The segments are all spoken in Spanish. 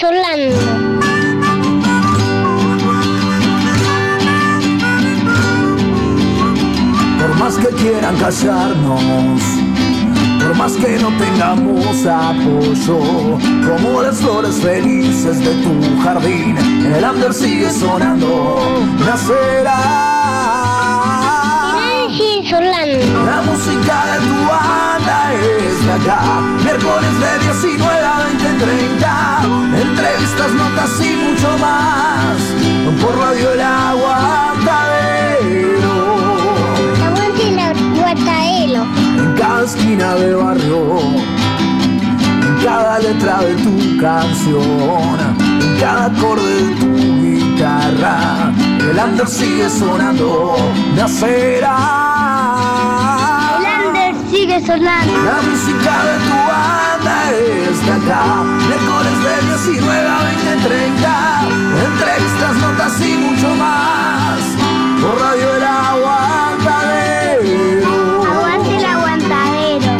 Por más que quieran callarnos, por más que no tengamos apoyo, como las flores felices de tu jardín, el under sigue sonando, nacerá. Solano. La música de tu banda es de acá, miércoles de 19 a 20, 30, entrevistas, notas y mucho más, por Radio El Aguantadero. Aguante la guataelo. En cada esquina de barrio, en cada letra de tu canción, en cada acorde de tu guitarra, el under sigue sonando, nacerá. Sigue sonando. La música de tu banda es de acá, miércoles de 19 a 20, 30, entrevistas, notas y mucho más, por Radio El Aguantadero. Aguante el aguantadero.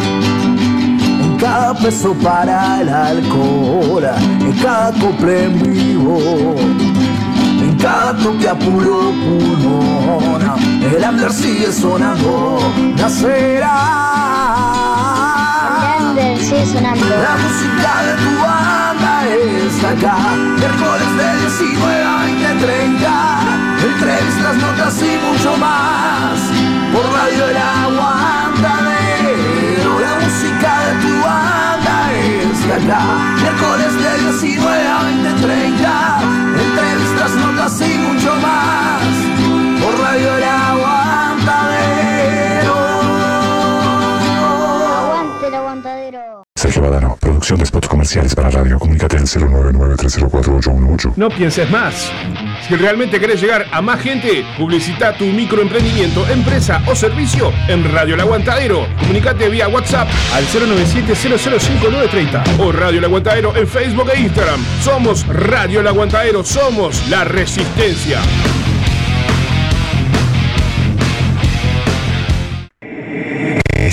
En cada peso para el alcohol, en cada couple en vivo, en cada toque a puro pulmón, el under sigue sonando, nacerá. La música de tu banda es acá, miércoles de 19 a 20, 30, entrevistas, notas y mucho más, por Radio El Aguantadero. La música de tu banda es acá, miércoles de 19 a 20, 30, entrevistas, notas y mucho más, por Radio El Aguantadero. Producción de spots comerciales para radio. Comunícate al 099-304-818. No pienses más. Si realmente querés llegar a más gente, publicita tu microemprendimiento, empresa o servicio en Radio El Aguantadero. Comunicate vía WhatsApp al 097-005930 o Radio El Aguantadero en Facebook e Instagram. Somos Radio El Aguantadero, somos la resistencia.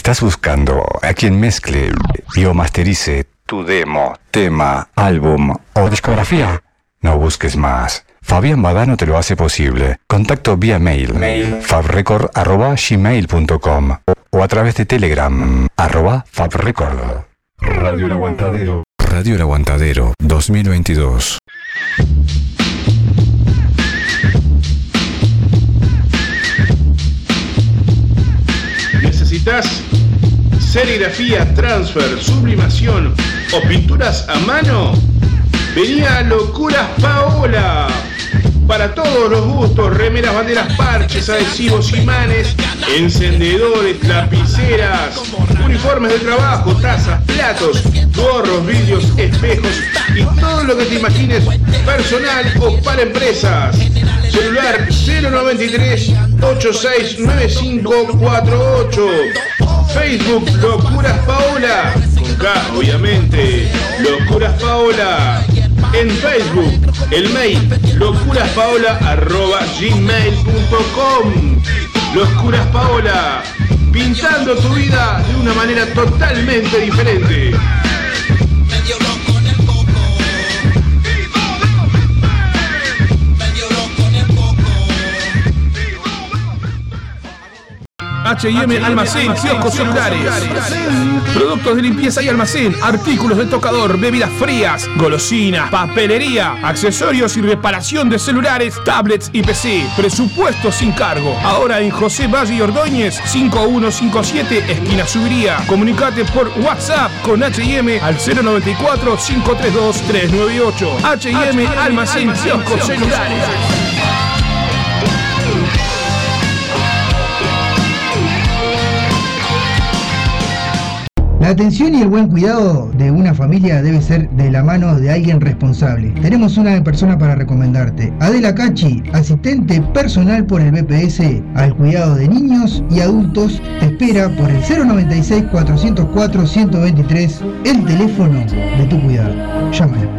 Estás buscando a quien mezcle y o masterice tu demo, tema, álbum o discografía. No busques más. Fabián Badano te lo hace posible. Contacto vía mail, fabrecord.gmail.com o a través de Telegram, arroba fabrecord. Radio El Aguantadero. Radio El Aguantadero 2022. ¿Necesitas serigrafía, transfer, sublimación o pinturas a mano? Venía a Locuras Paola. Para todos los gustos, remeras, banderas, parches, adhesivos, imanes, encendedores, lapiceras, uniformes de trabajo, tazas, platos, gorros, vidrios, espejos y todo lo que te imagines personal o para empresas. Celular 093 869548. Facebook Locuras Paola. Con K, obviamente. Locuras Paola. En Facebook, el mail locuraspaola.gmail.com Locuras Paola, pintando tu vida de una manera totalmente diferente. H&M Almacén, kioscos celulares. Productos de limpieza y almacén, artículos de tocador, bebidas frías, golosinas, papelería, accesorios y reparación de celulares, tablets y PC. Presupuesto sin cargo. Ahora en José Valle y Ordóñez, 5157, esquina Subiría. Comunicate por WhatsApp con H&M al 094 532 398. H&M Almacén, kioscos celulares. La atención y el buen cuidado de una familia debe ser de la mano de alguien responsable. Tenemos una persona para recomendarte. Adela Cachi, asistente personal por el BPS al cuidado de niños y adultos, te espera por el 096-404-123, el teléfono de tu cuidado. Llámala.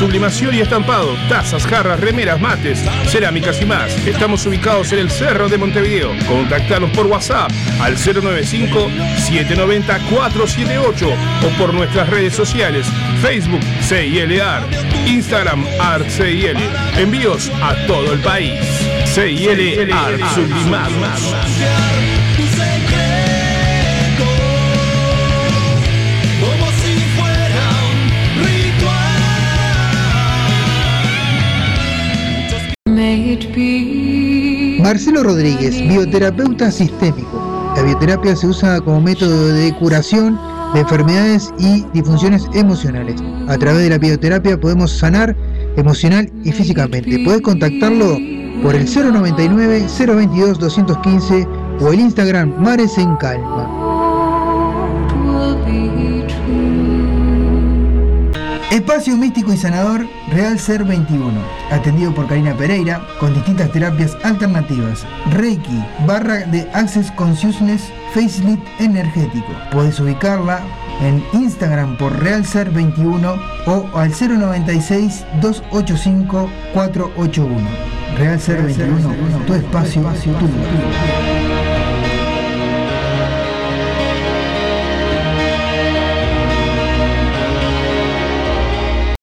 Sublimación y estampado, tazas, jarras, remeras, mates, cerámicas y más. Estamos ubicados en el Cerro de Montevideo. Contactanos por WhatsApp al 095-790-478 o por nuestras redes sociales, Facebook CIL Art, Instagram Art CIL. Envíos a todo el país. CIL Art Sublimados. Marcelo Rodríguez, bioterapeuta sistémico. La bioterapia se usa como método de curación de enfermedades y disfunciones emocionales. A través de la bioterapia podemos sanar emocional y físicamente. Puedes contactarlo por el 099 022 215 o el Instagram Mares en Calma. Espacio Místico y Sanador Real Ser 21, atendido por Karina Pereira con distintas terapias alternativas, Reiki, barra de Access Consciousness Facelift Energético. Puedes ubicarla en Instagram por Real Ser 21 o al 096 285 481. Real Ser 21, tu espacio, tu lugar.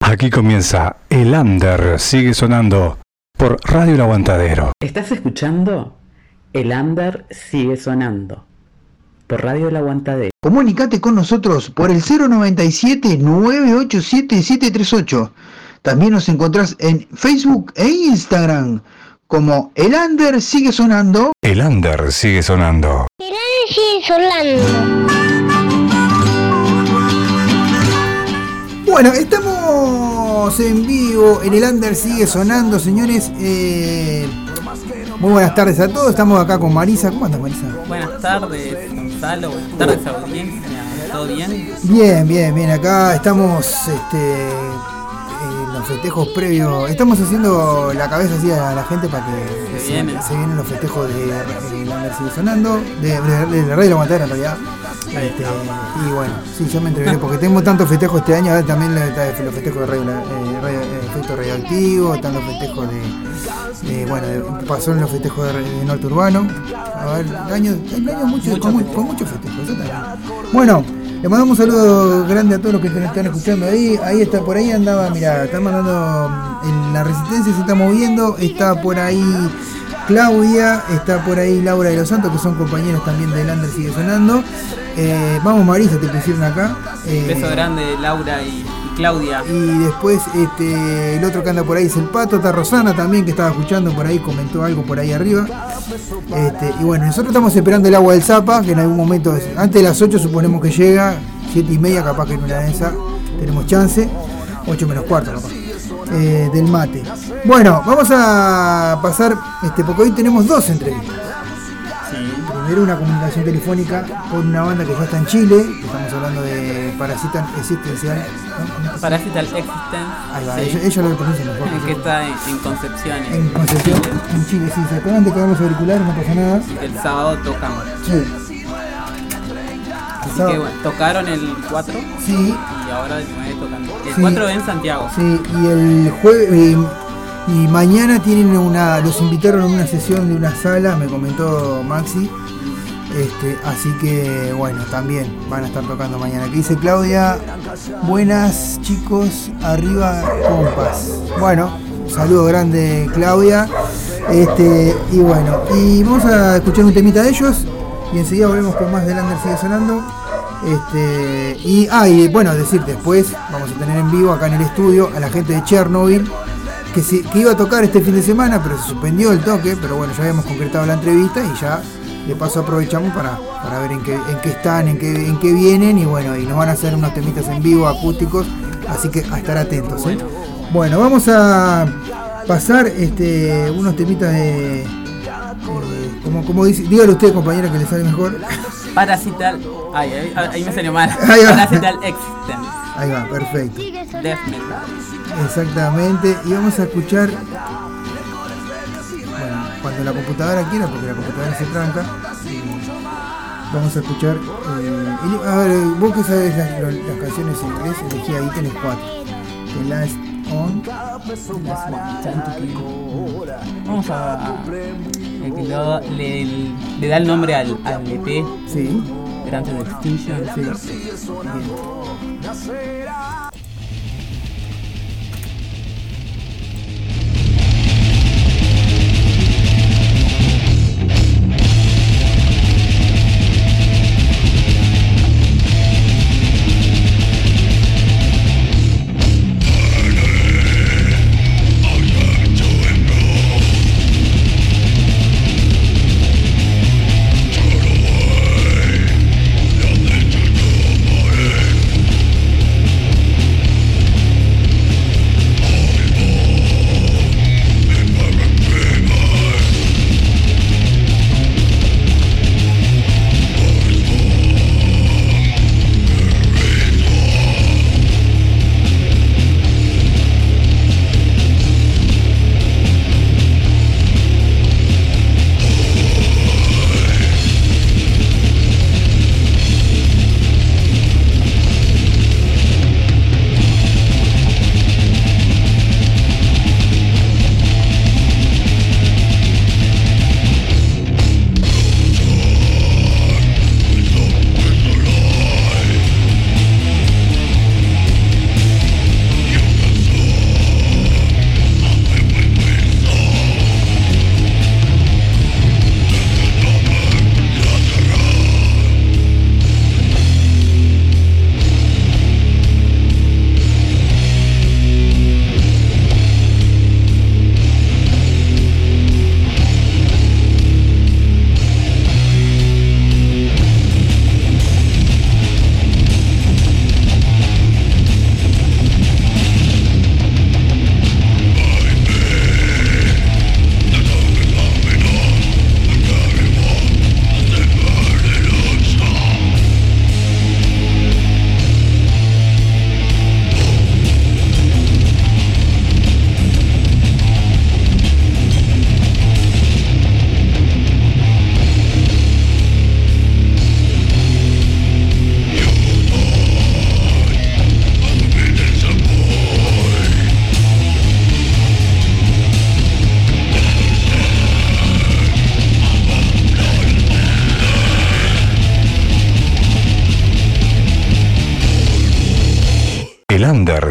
Aquí comienza El Under, sigue sonando por Radio El Aguantadero. Estás escuchando El Under sigue sonando por Radio El Aguantadero. Comunicate con nosotros por el 097-987-738. También nos encontrás en Facebook e Instagram como El Under sigue sonando. El Under sigue sonando. Sigue sonando. Bueno, estamos en vivo, en el Under sigue sonando, señores. Eh, muy buenas tardes a todos, estamos acá con Marisa. ¿Cómo andas, Marisa? Buenas tardes, Gonzalo. Buenas tardes, audiencia. ¿Todo bien? Bien, bien, bien. Acá estamos este, los festejos previos. Estamos haciendo la cabeza así a la gente para que Se se, viene. se vienen los festejos de, de el Under sigue sonando, de, de, de la radio La Guantera en realidad. Este, y bueno, sí, yo me entreveré porque tenemos tantos festejos este año, también los festejos de radio, eh, radio- eh, efecto radioactivo, están los festejos de, de, bueno, pasó en los festejos de, Norte Urbano, a ver, años, hay años mucho- Muchos con, muchos festejos. Bueno, le mandamos un saludo grande a todos los que nos están escuchando ahí, ahí está, por ahí andaba, mira, está mandando, mm, en la resistencia se está moviendo, está por ahí Claudia, está por ahí Laura de los Santos, que son compañeros también de Lander Sigue Sonando. Eh, vamos Marisa, te pusieron acá. Eh, Beso grande, Laura y, y Claudia. Y después este, el otro que anda por ahí es el Pato, está Rosana también, que estaba escuchando por ahí, comentó algo por ahí arriba. Este, y bueno, nosotros estamos esperando el agua del Zapa, que en algún momento, antes de las 8 suponemos que llega, 7 y media capaz que en una de tenemos chance, 8 menos cuarto capaz. eh, del mate. Bueno, vamos a pasar, este, porque hoy tenemos dos entrevistas. Primero una comunicación telefónica con una banda que ya está en Chile, estamos hablando de Parasitan Existencial. ¿no? Parasital Existence. Ahí va, sí, ellos, ellos lo pronuncian mejor. que está en, en Concepción. en- En Concepción, en Chile, sí, se acaban de caer los auriculares, no pasa nada. El sábado tocamos. Sí. Así que bueno, tocaron el 4 Sí, y ahora el 9 tocando. El Sí. 4 en Santiago. sí, y el jueves y, y mañana tienen una, los invitaron a una sesión de una sala, me comentó Maxi. Este, así que bueno, también van a estar tocando mañana. Aquí dice Claudia, buenas chicos, arriba compas. Bueno, saludo grande Claudia. Este, y bueno, y vamos a escuchar un temita de ellos y enseguida volvemos con más de sigue sonando. Este, y, ah, y bueno, decir, después vamos a tener en vivo acá en el estudio a la gente de Chernobyl, que, que iba a tocar este fin de semana, pero se suspendió el toque, pero bueno, ya habíamos concretado la entrevista y ya de paso aprovechamos para, para ver en qué, en qué están, en qué, en qué vienen y bueno, y nos van a hacer unos temitas en vivo acústicos, así que a estar atentos. ¿eh? Bueno, vamos a pasar este, unos temitas de... eh, como, como dice, dígale usted compañera que le sale mejor. Parasital. Ay, ahí, ahí me salió mal. Parasital Existence. Ahí va, perfecto. Death Metal. Exactamente, y vamos a escuchar, cuando la computadora quiera, porque la computadora se tranca, eh, vamos a escuchar, eh, a ver, vos que sabes las, canciones en inglés, elegí ahí tenés cuatro. The Last On. One to kill. Vamos a. el que lo- le, le da el nombre al, al EP. Sí. De Extinction. Sí. El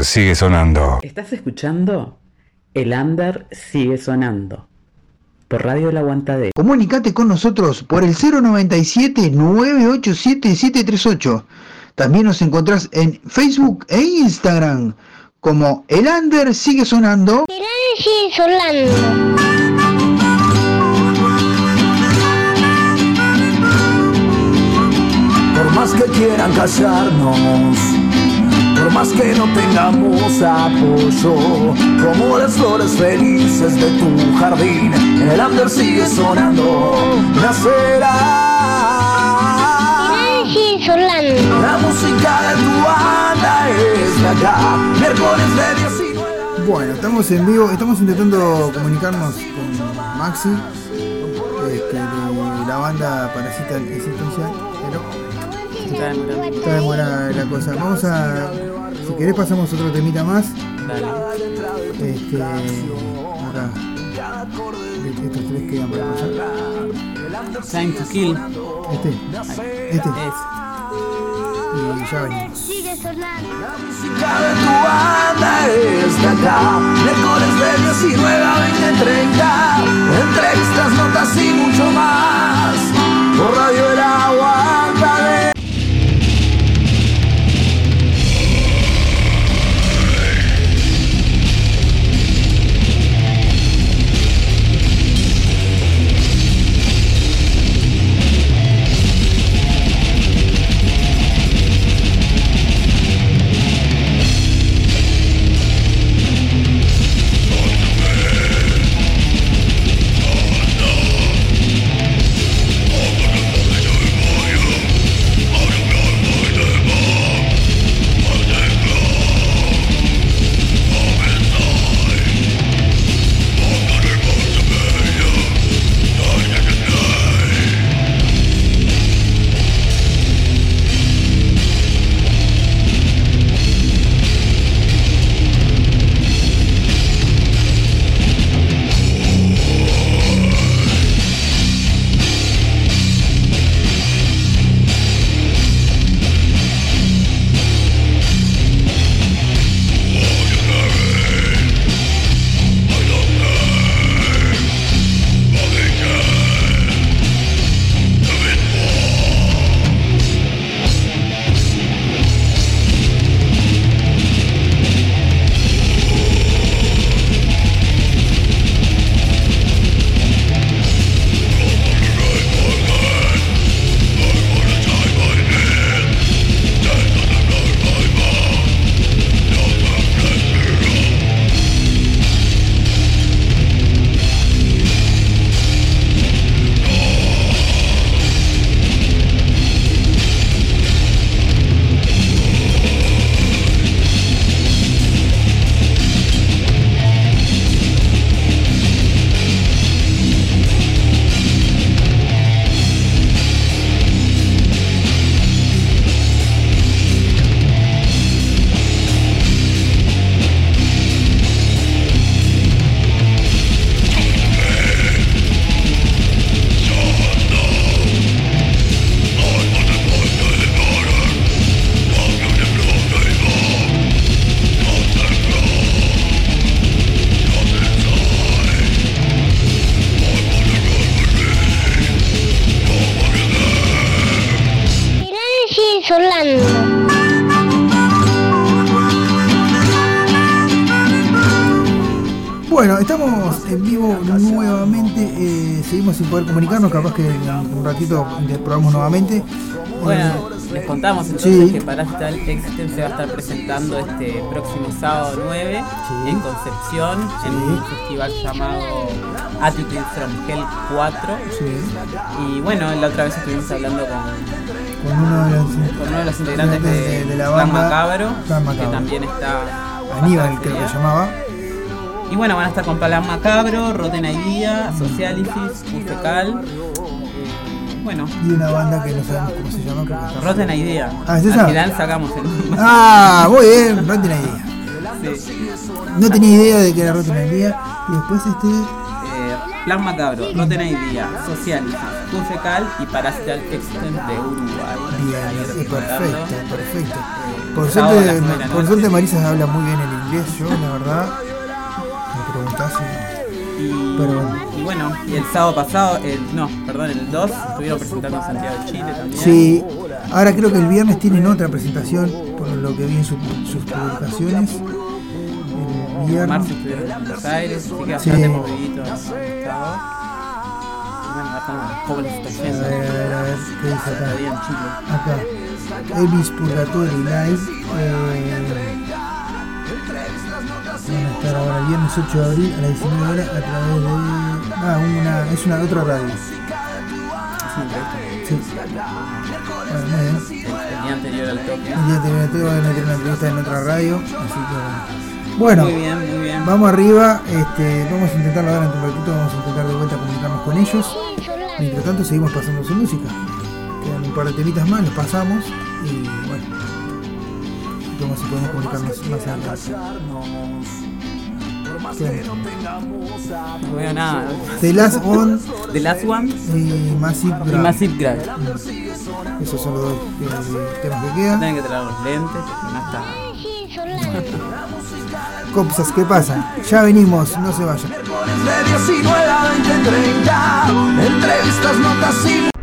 sigue sonando. Estás escuchando El Under sigue sonando. Por Radio El Aguantadero. Comunicate con nosotros por el 097-987-738. También nos encontrás en Facebook e Instagram como El Under sigue sonando. sigue sonando. Por más que quieran callarnos, por más que no tengamos apoyo, como las flores felices de tu jardín, el under sigue sonando, nacerá. sigue sonando. La música de tu banda es de acá, miércoles de 19. Bueno, estamos en vivo, estamos intentando comunicarnos con Maxi, este, de la banda Parasita Existencial, Está demorando. está demorada la cosa. Vamos a, si querés pasamos otro temita más, Dale. este, acá, estos tres que vamos a pasar. Time to kill. Este, este, Es. y ya venimos. Sigue sonando. música de tu banda es de acá, miércoles de 19 a 20, 30, entrevistas, notas y mucho más, por Radio El Aguantadero. Capaz que un ratito probamos nuevamente. Bueno, Eh, les contamos entonces sí. que Parasital Existence se va a estar presentando este próximo sábado 9 Sí. en Concepción, en un festival llamado Attitude from Hell 4. sí, Y bueno, la otra vez estuvimos hablando con, con uno de los. con uno de los integrantes de, de- de la banda Macabro, que también está. Aníbal, creo que se llamaba. Y bueno, van a estar con Plan Macabro, Rotten Idea, Socialysis, Fecal. Bueno, Y una banda que no sabemos cómo se llama. creo que Rotten Idea. Ah, ¿es esa? Al final sacamos el. Ah, muy bien, tenía idea. Sí. No tenía idea de que era Rotten día. Y después este. Eh, Plan Macabro, Rotten Idea, Socialysis, Fecal y Parasital Existence de Uruguay. Bien, representando. perfecto, perfecto. Eh, Por suerte, por suerte Marisa habla muy bien el inglés, yo la verdad. Me preguntás Pero bueno. Bueno, y el sábado pasado, el, no, perdón, el 2, estuvieron presentando en Santiago de Chile también. Sí, ahora creo que el viernes tienen otra presentación, por lo que vi en su- sus publicaciones. El viernes. marzo estuvieron en Buenos Aires, así que Sí. bastante movidito el sábado. Bueno, acá jóvenes está A yendo. ver, a ver, a ver, ¿qué dice acá? Chile. Acá. Elvis Purgatory Live. Eh, van a estar ahora viernes 8 de abril a las 19 horas a través de. Ah, una, es una otra radio. Es una entrevista. Sí. Bueno, muy bien. El día anterior al toque. El día anterior te van a tener una entrevista en otra radio. Así que bueno. Muy bien, muy bien. Vamos arriba, este, vamos a intentarlo ahora en un ratito, vamos a intentar de vuelta comunicarnos con ellos. Mientras tanto seguimos pasando su música. Quedan un par de temitas más, los pasamos y bueno. Vamos si podemos comunicarnos más adelante. No veo nada. The Last One The Last One y Massive y Grab. Massive Grab. Esos son los dos eh, temas que quedan. Tienen que traer los lentes, no está. Copsas, ¿qué pasa? Ya venimos, no se vayan. De 19 a 20, 30, entrevistas, notas y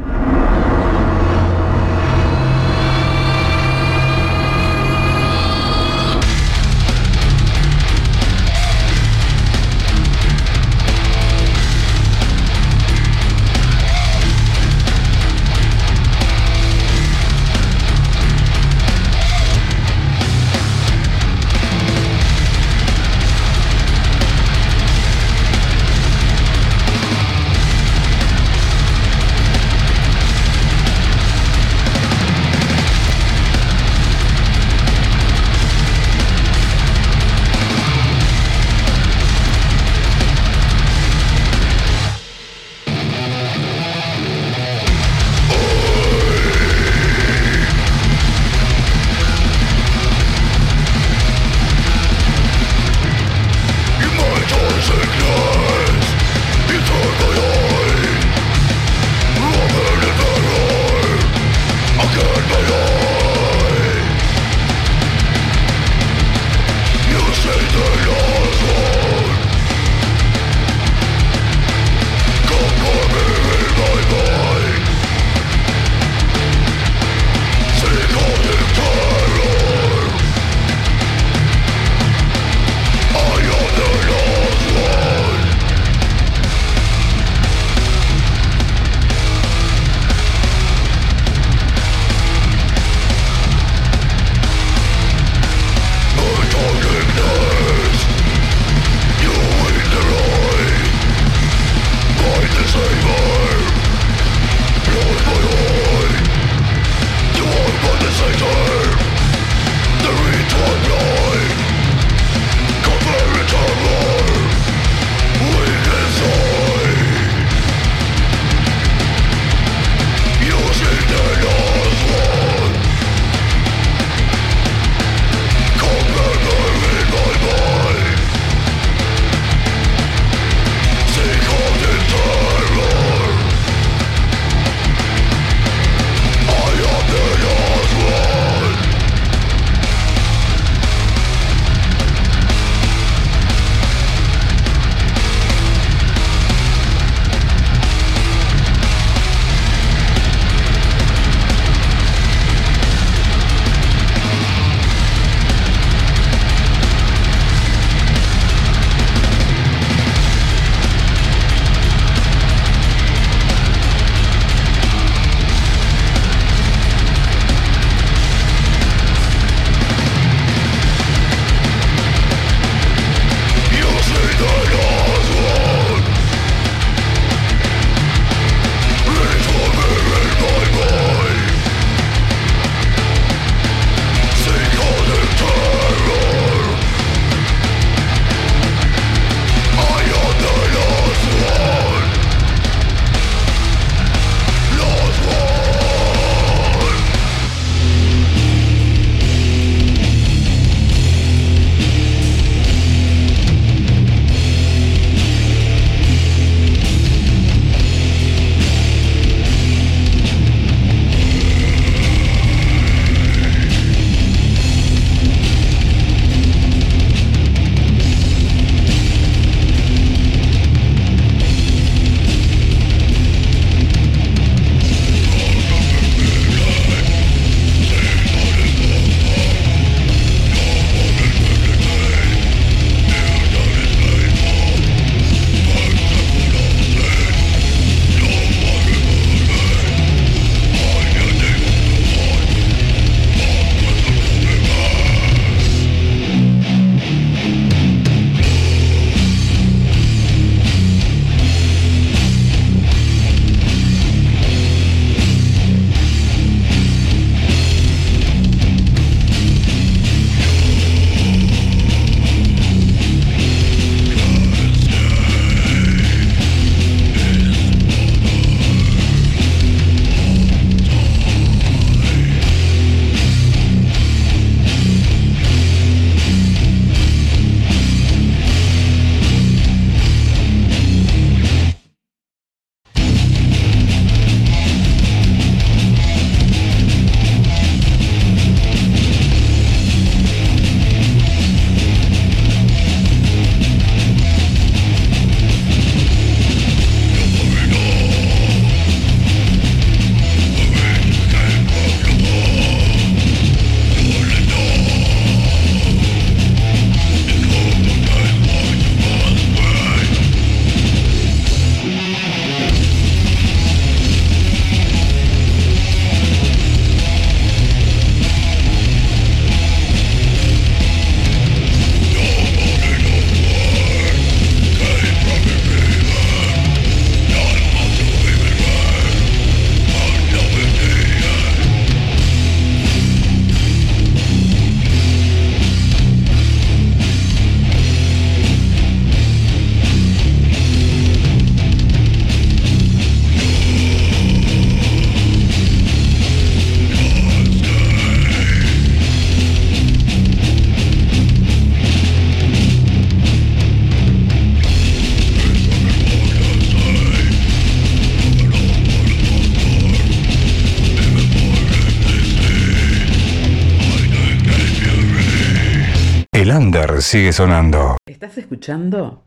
under sigue sonando. ¿Estás escuchando?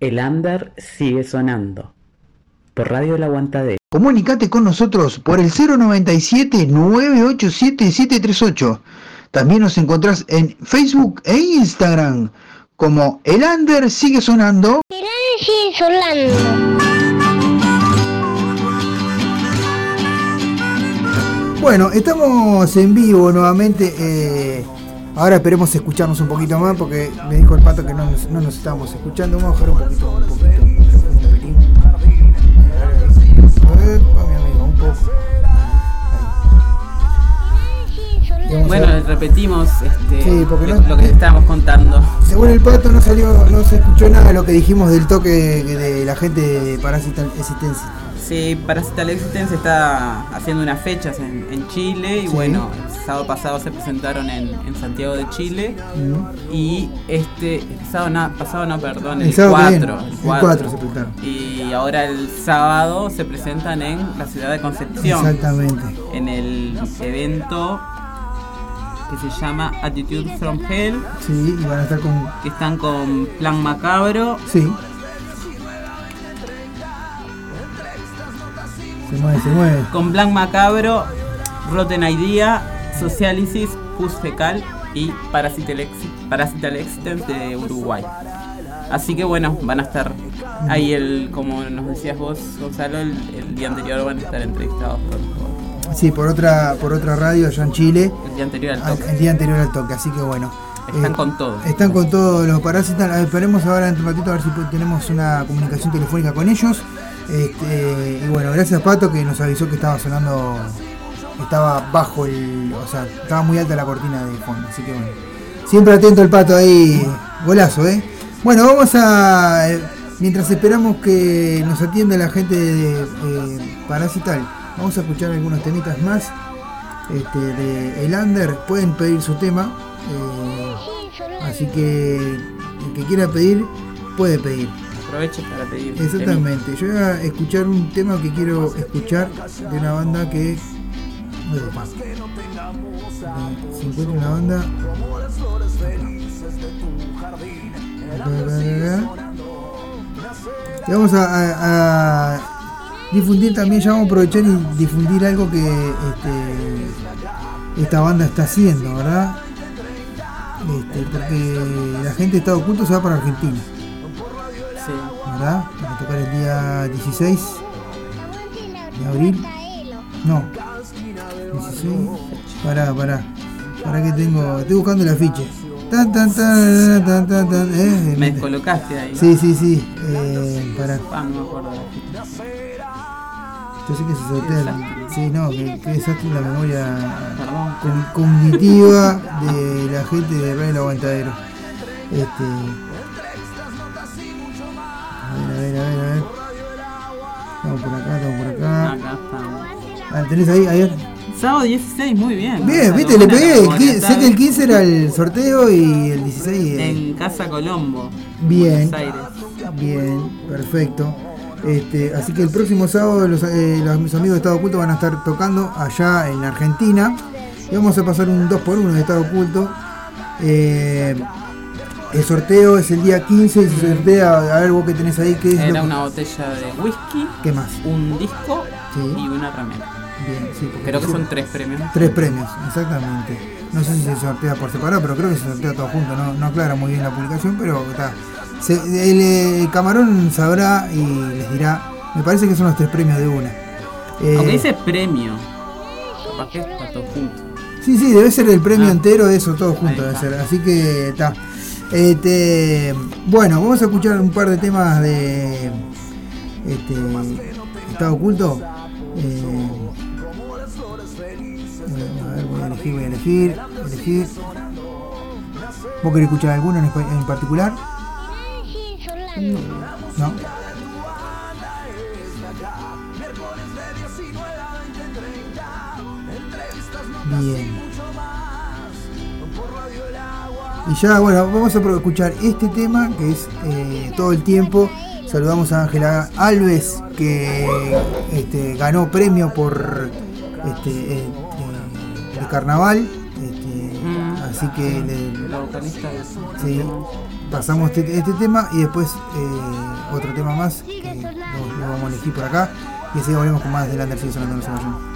El under sigue sonando. Por Radio El Aguantadero. Comunicate con nosotros por el 097-987-738. También nos encontrás en Facebook e Instagram como El Under Sigue Sonando. El aire sigue sonando. Bueno, estamos en vivo nuevamente. eh, ahora esperemos escucharnos un poquito más porque me dijo el pato que no nos, no nos estábamos escuchando. Vamos a bajar un poquito, un poquito, un pelín. Epa, mi amigo, un poco. Ahí. Y vamos a Bueno, repetimos este, Sí, lo, no- lo que estábamos contando. Según el pato no salió, no se escuchó nada de lo que dijimos del toque de la gente de Parasital Existencia. Sí, Parasital Existence está haciendo unas fechas en, en Chile y Sí. bueno, el sábado pasado se presentaron en, en Santiago de Chile Mm. y este, el sábado no, pasado no, perdón, el, El sábado que 4, viene, el el 4. 4 se presentaron. Y ahora el sábado se presentan en la ciudad de Concepción. Exactamente. En el evento que se llama Attitude from Hell, Sí, y van a estar con. que están con Plan Macabro, Sí. Se mueve, se mueve. con Plan Macabro, Rotten Idea, Socialysis, Pus Fecal y Parasital, Ex- Parasital Existence de Uruguay. Así que bueno, van a estar ahí el, como nos decías vos, Gonzalo, el, el día anterior van a estar entrevistados por, Sí, por otra, por otra radio allá en Chile. el día anterior al al- toque. El día anterior al toque, así que bueno. Están Eh, con todo. Están con todos los parásitos. Esperemos ahora en un ratito a ver si tenemos una comunicación telefónica con ellos. Este, y bueno, gracias Pato que nos avisó que estaba sonando, estaba bajo el, o sea, estaba muy alta la cortina de fondo. Así que bueno, siempre atento el Pato ahí, golazo, ¿eh? Bueno, vamos a, eh, mientras esperamos que nos atienda la gente de eh, Parasital, vamos a escuchar algunos temitas más este, de El Under. Pueden pedir su tema. eh, Así que el que quiera pedir, puede pedir. Para pedir. Exactamente. Yo voy a escuchar un tema que quiero escuchar de una banda que. Eh, Se encuentra una banda. Y vamos a difundir también, ya vamos a aprovechar y difundir algo que este, esta banda está haciendo, ¿verdad? Este, porque la gente de Estado Oculto se va para Argentina. ¿Verdad? Para tocar el día 16 de abril. No, 16. Pará, pará. Para que tengo. Estoy buscando el afiche. Tan, tan, tan, tan, tan, tan, eh, Me descolocaste ahí. Sí, sí, sí. Eh, pará. Ah, no me acuerdo. Yo sé que se sortea. el- Sí, no, que, que desastre la memoria Perdón. cognitiva de la gente de Radio El Aguantadero. Este. Ah, ¿Tenés ahí? Sábado 16, muy bien. Bien, viste, le pegué. Sé que el 15 era el sorteo y el 16. eh, En Casa Colombo. Bien. Buenos Aires. Bien, perfecto. Este, así que el próximo sábado los, eh, los- mis amigos de Estado Oculto van a estar tocando allá en Argentina. Y vamos a pasar un 2x1 de Estado Oculto. Eh, el sorteo es el día 15 y se sortea, a ver vos que tenés ahí, ¿qué es lo Era que- una botella de whisky, ¿Qué más? un disco Sí. y una remera. Bien, sí, Creo que son tres premios. Tres premios, exactamente. No sé si se sortea por separado, pero creo que se sortea todo junto. No, no aclara muy bien la publicación, pero está. Se- el, eh, camarón sabrá y les dirá. Me parece que son los tres premios de una. Eh, Aunque dice premio. Capaz que está todo junto. Sí, sí, debe ser el premio Ah. entero de eso, todo junto debe ser. Así que está. Este, bueno, vamos a escuchar un par de temas de este, Estado Oculto. A ver, voy a elegir, voy a elegir, elegir. ¿Vos querés escuchar alguno en, en particular? No. Bien. Y ya, bueno, vamos a escuchar este tema que es eh, todo el tiempo. Saludamos a Ángela Alves que este, ganó premio por este, eh, eh, el carnaval. Este, Así que le- La vocalista de sí, pasamos este, este tema y después eh, otro tema más que lo, lo vamos a elegir por acá. Y así volvemos con más del Under sigue sonando, no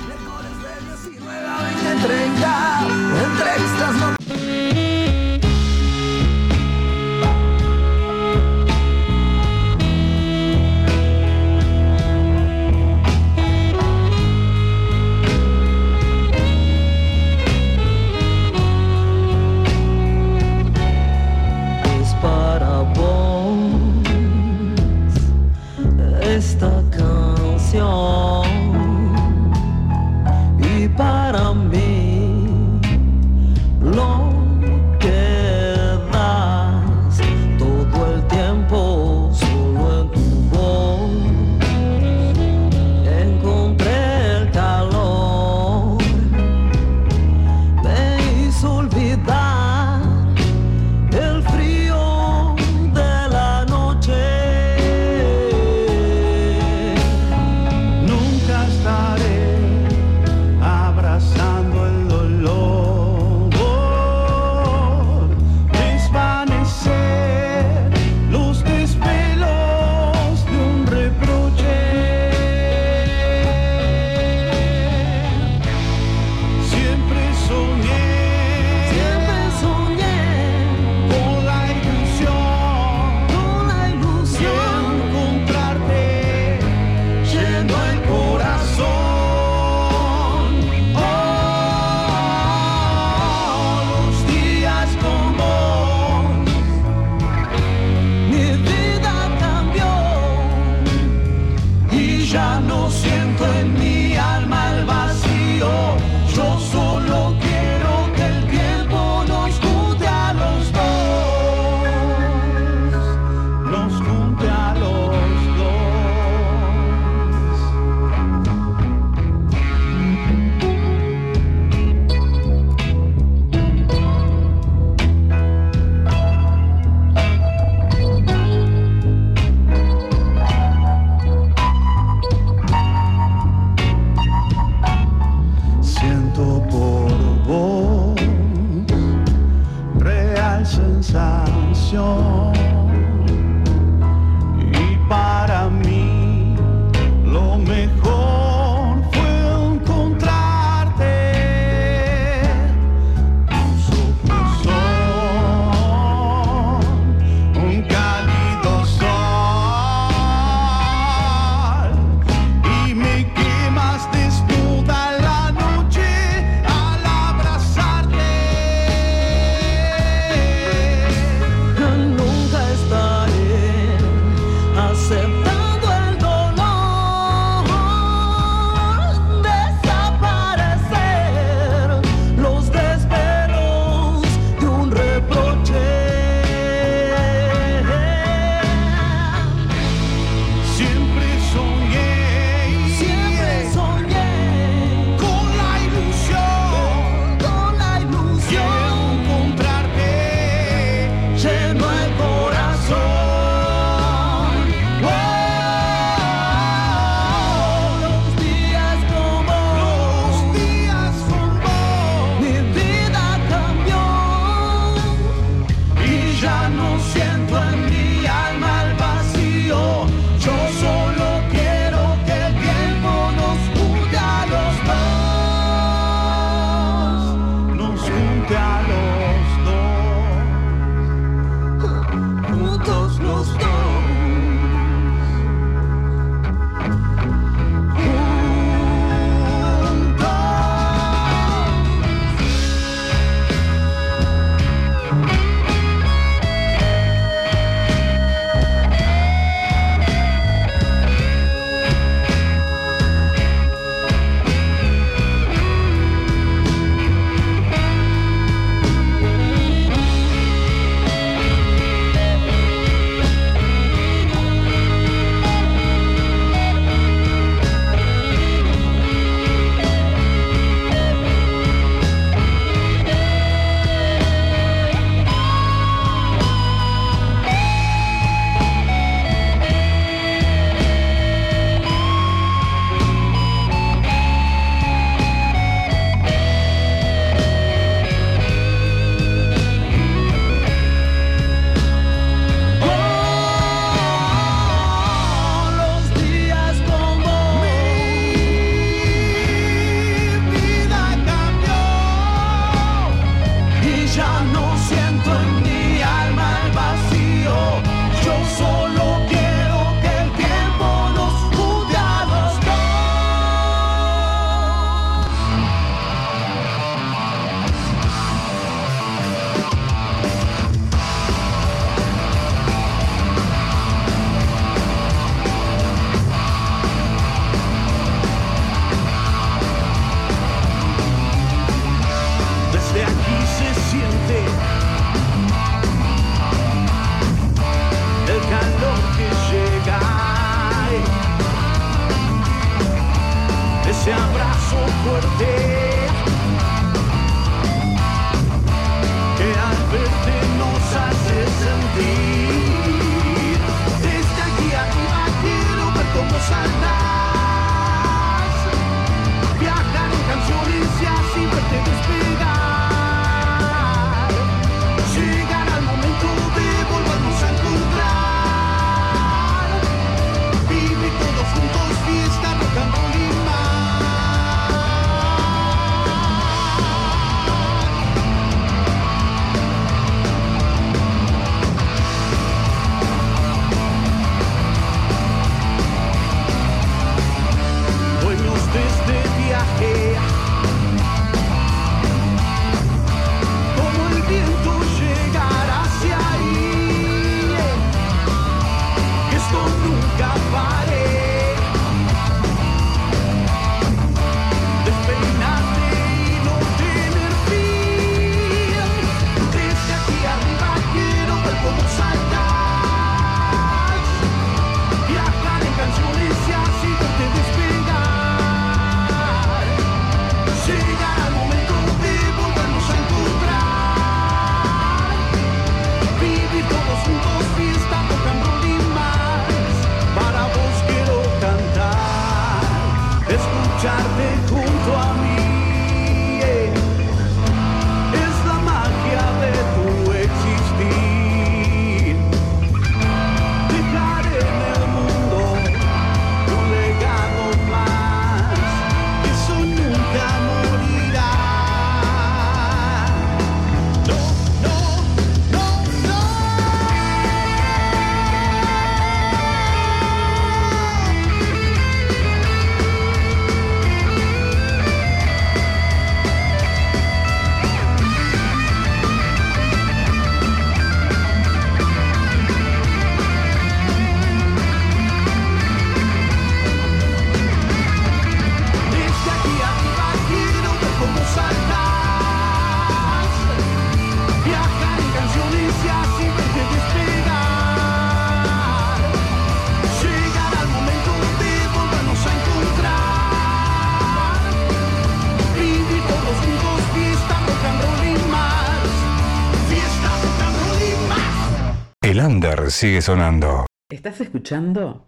sigue sonando. ¿Estás escuchando?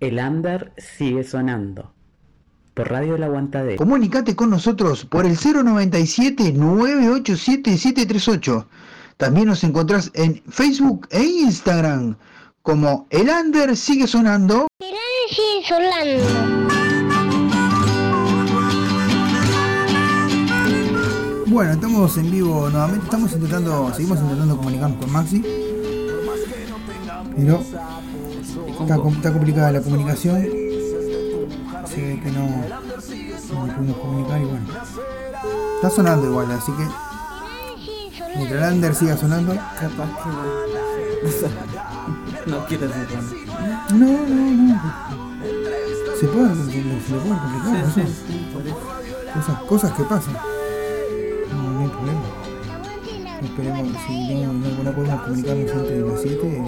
El under sigue sonando. Por Radio El Aguantadero. Comunicate con nosotros por el 097-987-738. También nos encontrás en Facebook e Instagram como El Under Sigue Sonando. sigue sonando. Bueno, estamos en vivo nuevamente, estamos intentando, seguimos intentando comunicarnos con Maxi. Pero está, está complicada la comunicación. Se ve que no, no pudimos comunicar y bueno. Está sonando igual, así que mientras el under siga sonando. Capaz que no. no quiero. No, no, no. Se puede, se, le- se le puede complicar, Sí, eso. sí. Cosas, cosas que pasan. No, no hay problema. Esperemos, si no, no, no podemos comunicarnos antes de las 7,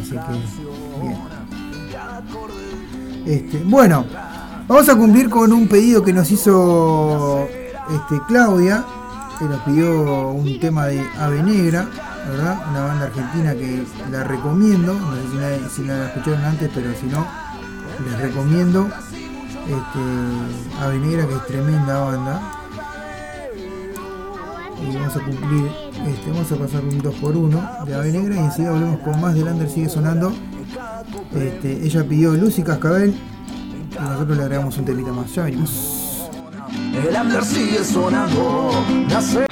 Así que. Este, bueno, vamos a cumplir con un pedido que nos hizo este, Claudia, que nos pidió un tema de Ave Negra, ¿verdad? Una banda argentina que la recomiendo, no sé si la, si la escucharon antes, pero si no, les recomiendo este, Ave Negra, que es tremenda banda. Y vamos a cumplir, este, vamos a pasar un 2x1 de Ave Negra y enseguida volvemos con más del Under sigue sonando. Este, ella pidió Lucy Cascabel y nosotros le agregamos un temita más. Ya venimos. El under sigue sonando. Nace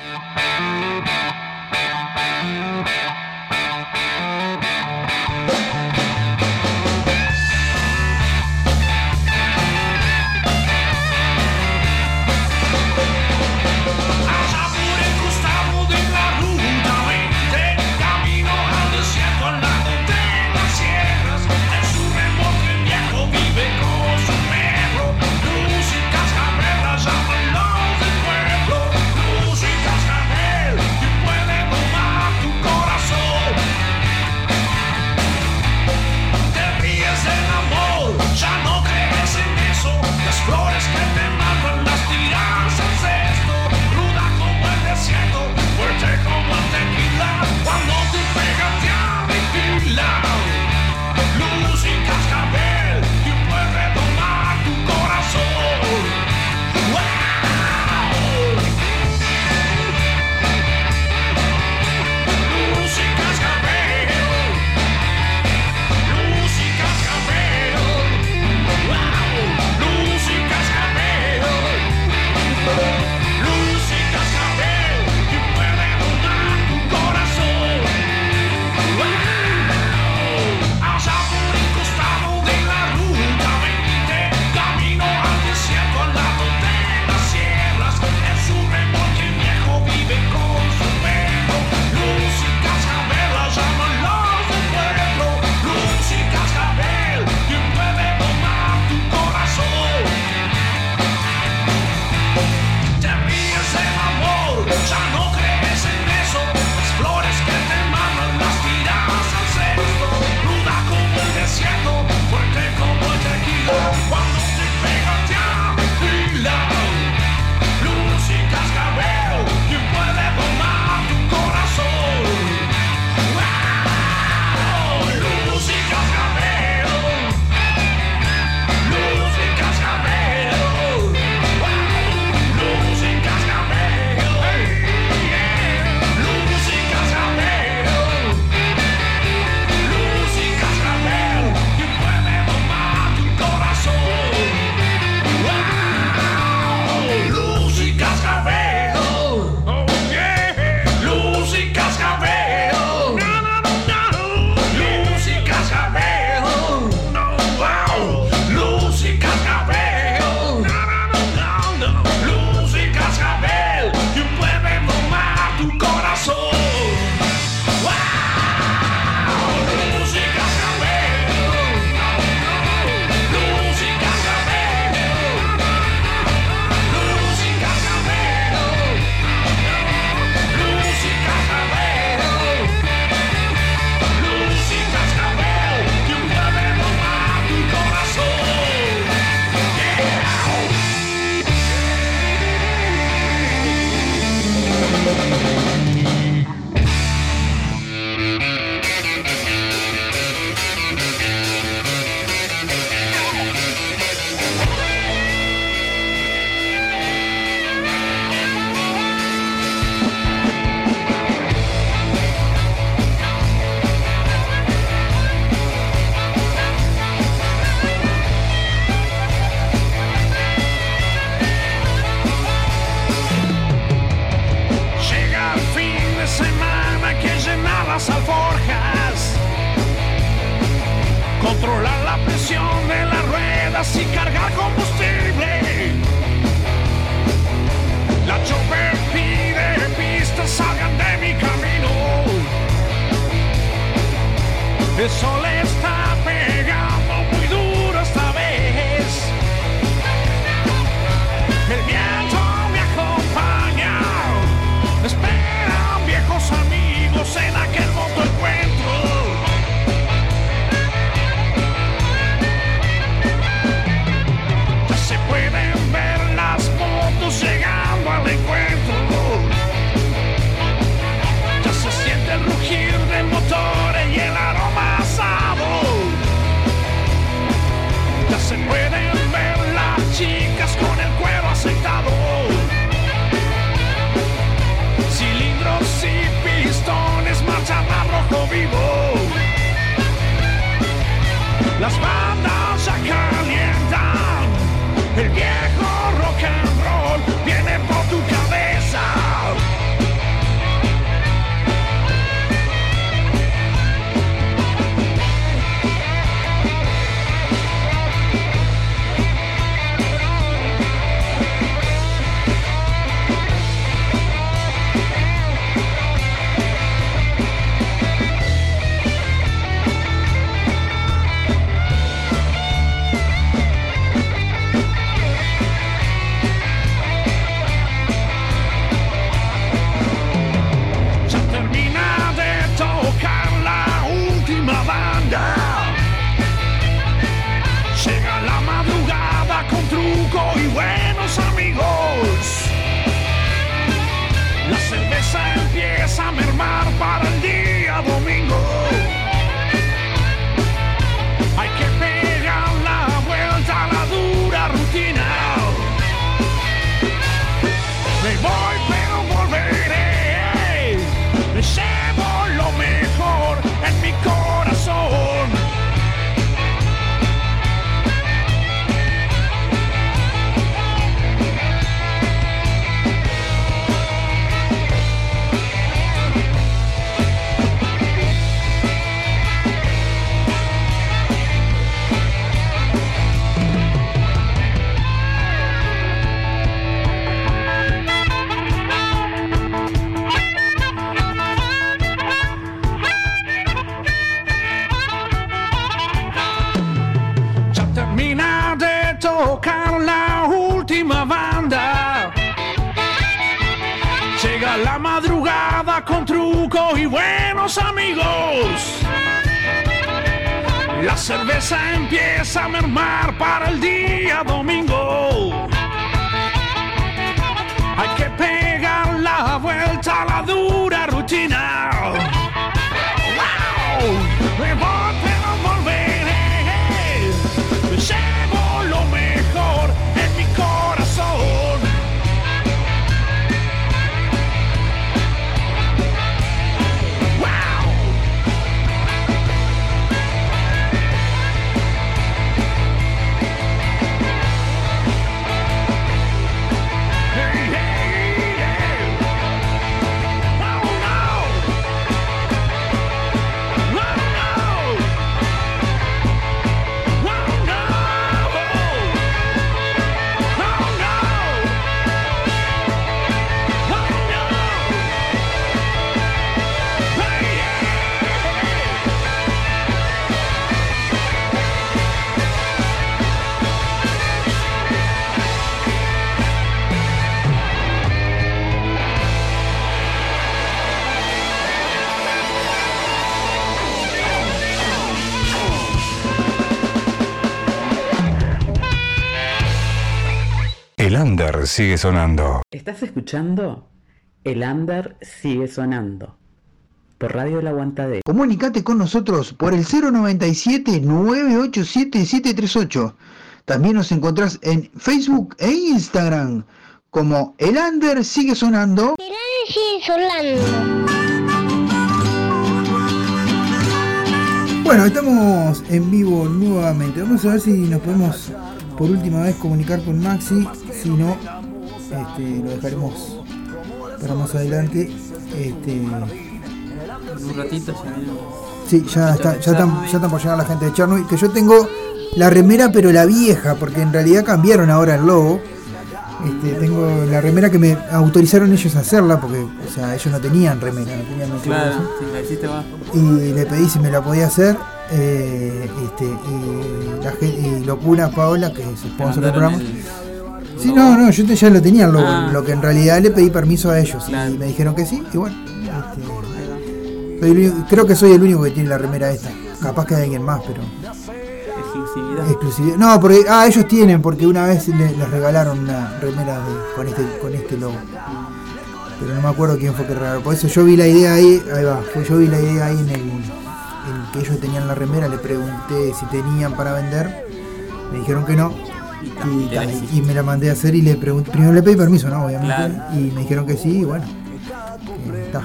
under sigue sonando. ¿Estás escuchando? El under sigue sonando. Por Radio El Aguantadero. Comunicate con nosotros por el 097-987-738. También nos encontrás en Facebook e Instagram como El Under Sigue Sonando. sigue sonando. Bueno, estamos en vivo nuevamente. Vamos a ver si nos podemos por última vez comunicar con Maxi. Si no, este, lo dejaremos para más adelante. Este, En un ratito viene. sí, ya, está, ya, están, ya están por llegar la gente de Chernobyl. Que yo tengo la remera, pero la vieja, porque en realidad cambiaron ahora el logo. Este, tengo la remera que me autorizaron ellos a hacerla, porque o sea, ellos no tenían remera, no tenían Claro, logo. si la hiciste va. y le pedí si me la podía hacer eh, este, y, la y Paola, que es sponsor del programa. Sí, no, no, yo te- ya lo tenía el logo, Ah. lo que en realidad le pedí permiso a ellos Claro. y me dijeron que sí, y bueno, este, soy el creo que soy el único que tiene la remera esta. Capaz que hay alguien más, pero Exclusividad. exclusividad. No, porque ah, ellos tienen, porque una vez le- les regalaron una remera de- con este con este logo. Pero no me acuerdo quién fue que regaló. Por eso yo vi la idea ahí, ahí va, fue yo vi la idea ahí en el que ellos tenían la remera, le pregunté si tenían para vender. Me dijeron que no. Y, me la mandé a hacer y le pregunté, primero le pedí permiso, ¿no? Obviamente. Claro. Y me dijeron que sí, y bueno. eh,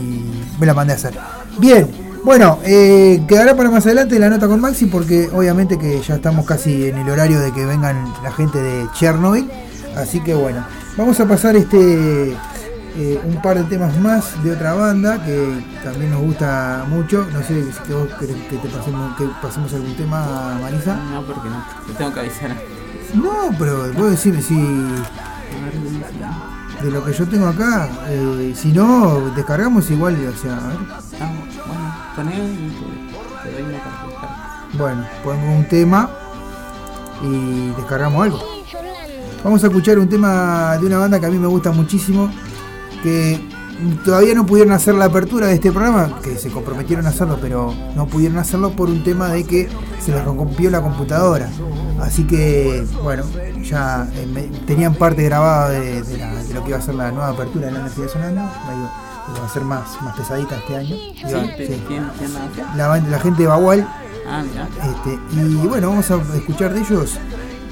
y me la mandé a hacer. Bien, bueno, eh, quedará para más adelante la nota con Maxi porque obviamente que ya estamos casi en el horario de que vengan la gente de Chernobyl. Así que bueno, vamos a pasar este eh, un par de temas más de otra banda que también nos gusta mucho. No sé si vos querés que te pasemos, que pasemos algún tema, Marisa. No, porque no. Te tengo que avisar. No, pero vos decime si de lo que yo tengo acá, eh, si no, descargamos igual, o sea, a ver. Ah, bueno, poné y te, te doy una para buscar. Bueno, ponemos un tema y descargamos algo. Vamos a escuchar un tema de una banda que a mí me gusta muchísimo, que todavía no pudieron hacer la apertura de este programa, que se comprometieron a hacerlo, pero no pudieron hacerlo por un tema de que se les rompió la computadora. Así que, bueno, ya eh, tenían parte grabada de, de la- de lo que iba a ser la nueva apertura de la Universidad Sonando. La iba a ser más, más pesadita este año. Iba- ¿Sí? sí. ¿Quién, quién la? La, la gente de Bagual Ah, este, y bueno, vamos a escuchar de ellos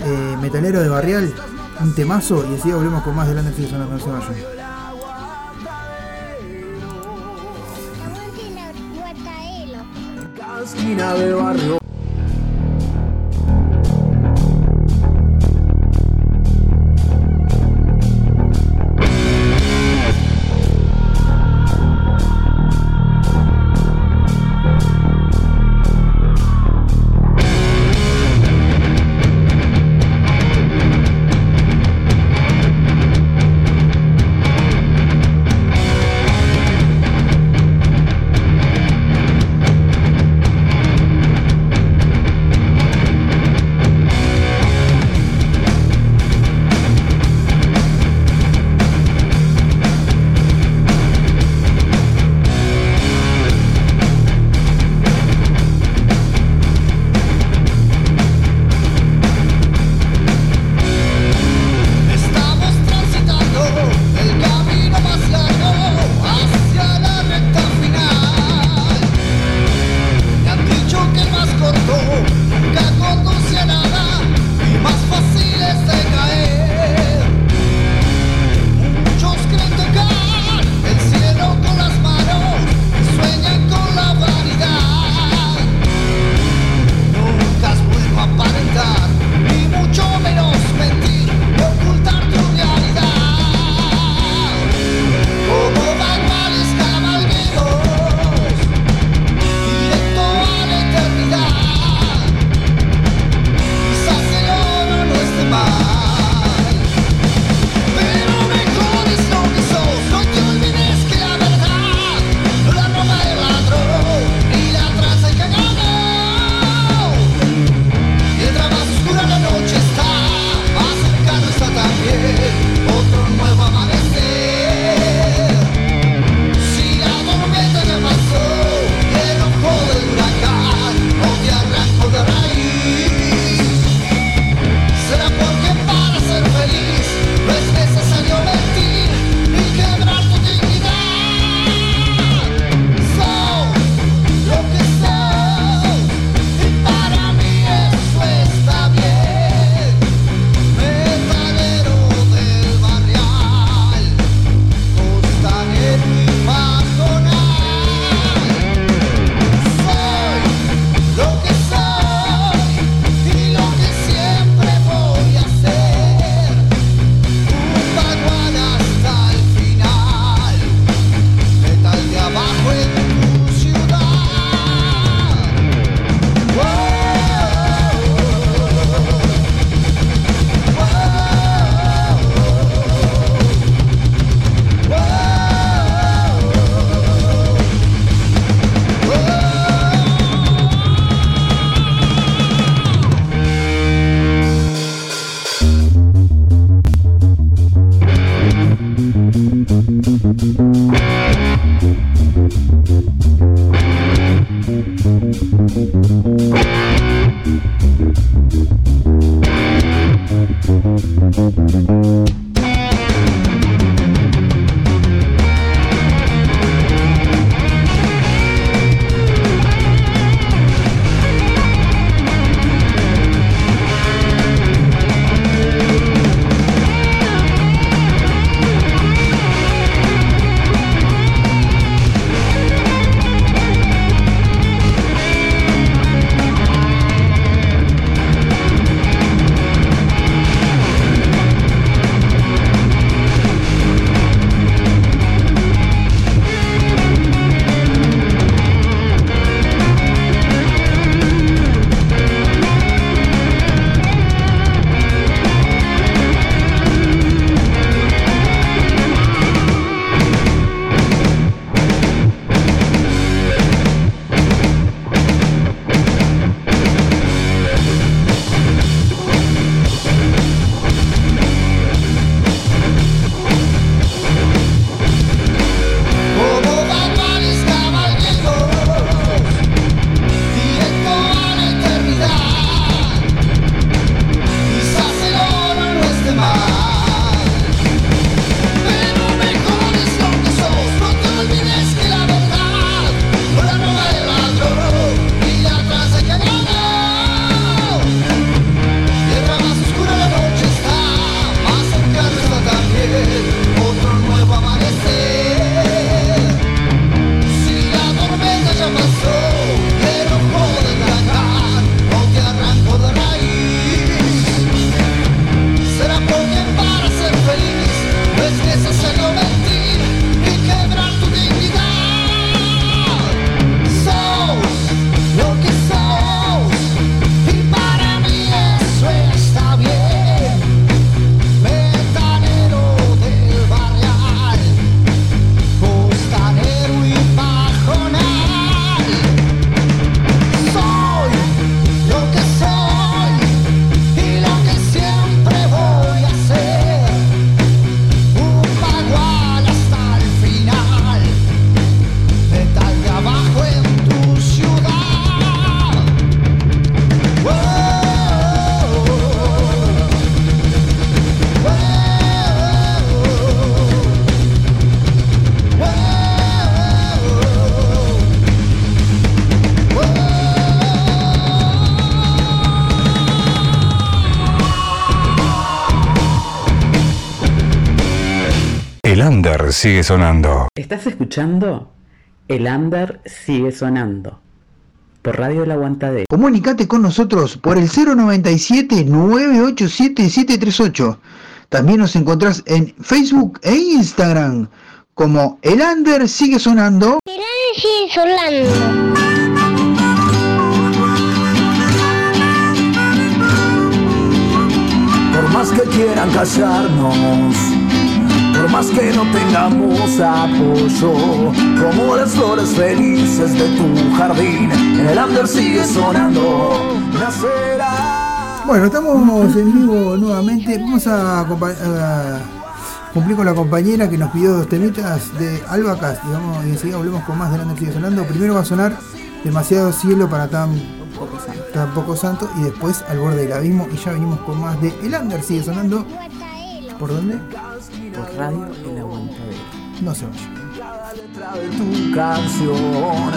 eh, Metalero de Barrial, un temazo, y así volvemos con más de Lander sigue sonando, no se vayan. Esquina del barrio. Under sigue sonando. ¿Estás escuchando? El under sigue sonando. Por Radio El Aguantadero. Comunicate con nosotros por el 097-987-738. También nos encontrás en Facebook e Instagram como El Under sigue sonando. El aire sigue sonando. Por más que quieran callarnos, por más que no tengamos apoyo, como las flores felices de tu jardín, el under sigue sonando, nacerá. Bueno, estamos en vivo nuevamente. Vamos a, cumplir con la compañera que nos pidió dos temitas de Albacas. Digamos, y enseguida volvemos con más de Lander sigue sonando. Primero va a sonar demasiado cielo para tan Poco santo. tan poco santo y después al borde del abismo y ya venimos con más de El Under sigue sonando. ¿Por dónde? Por Radio El Aguantadero. No se vaya. Cada letra de tu canción,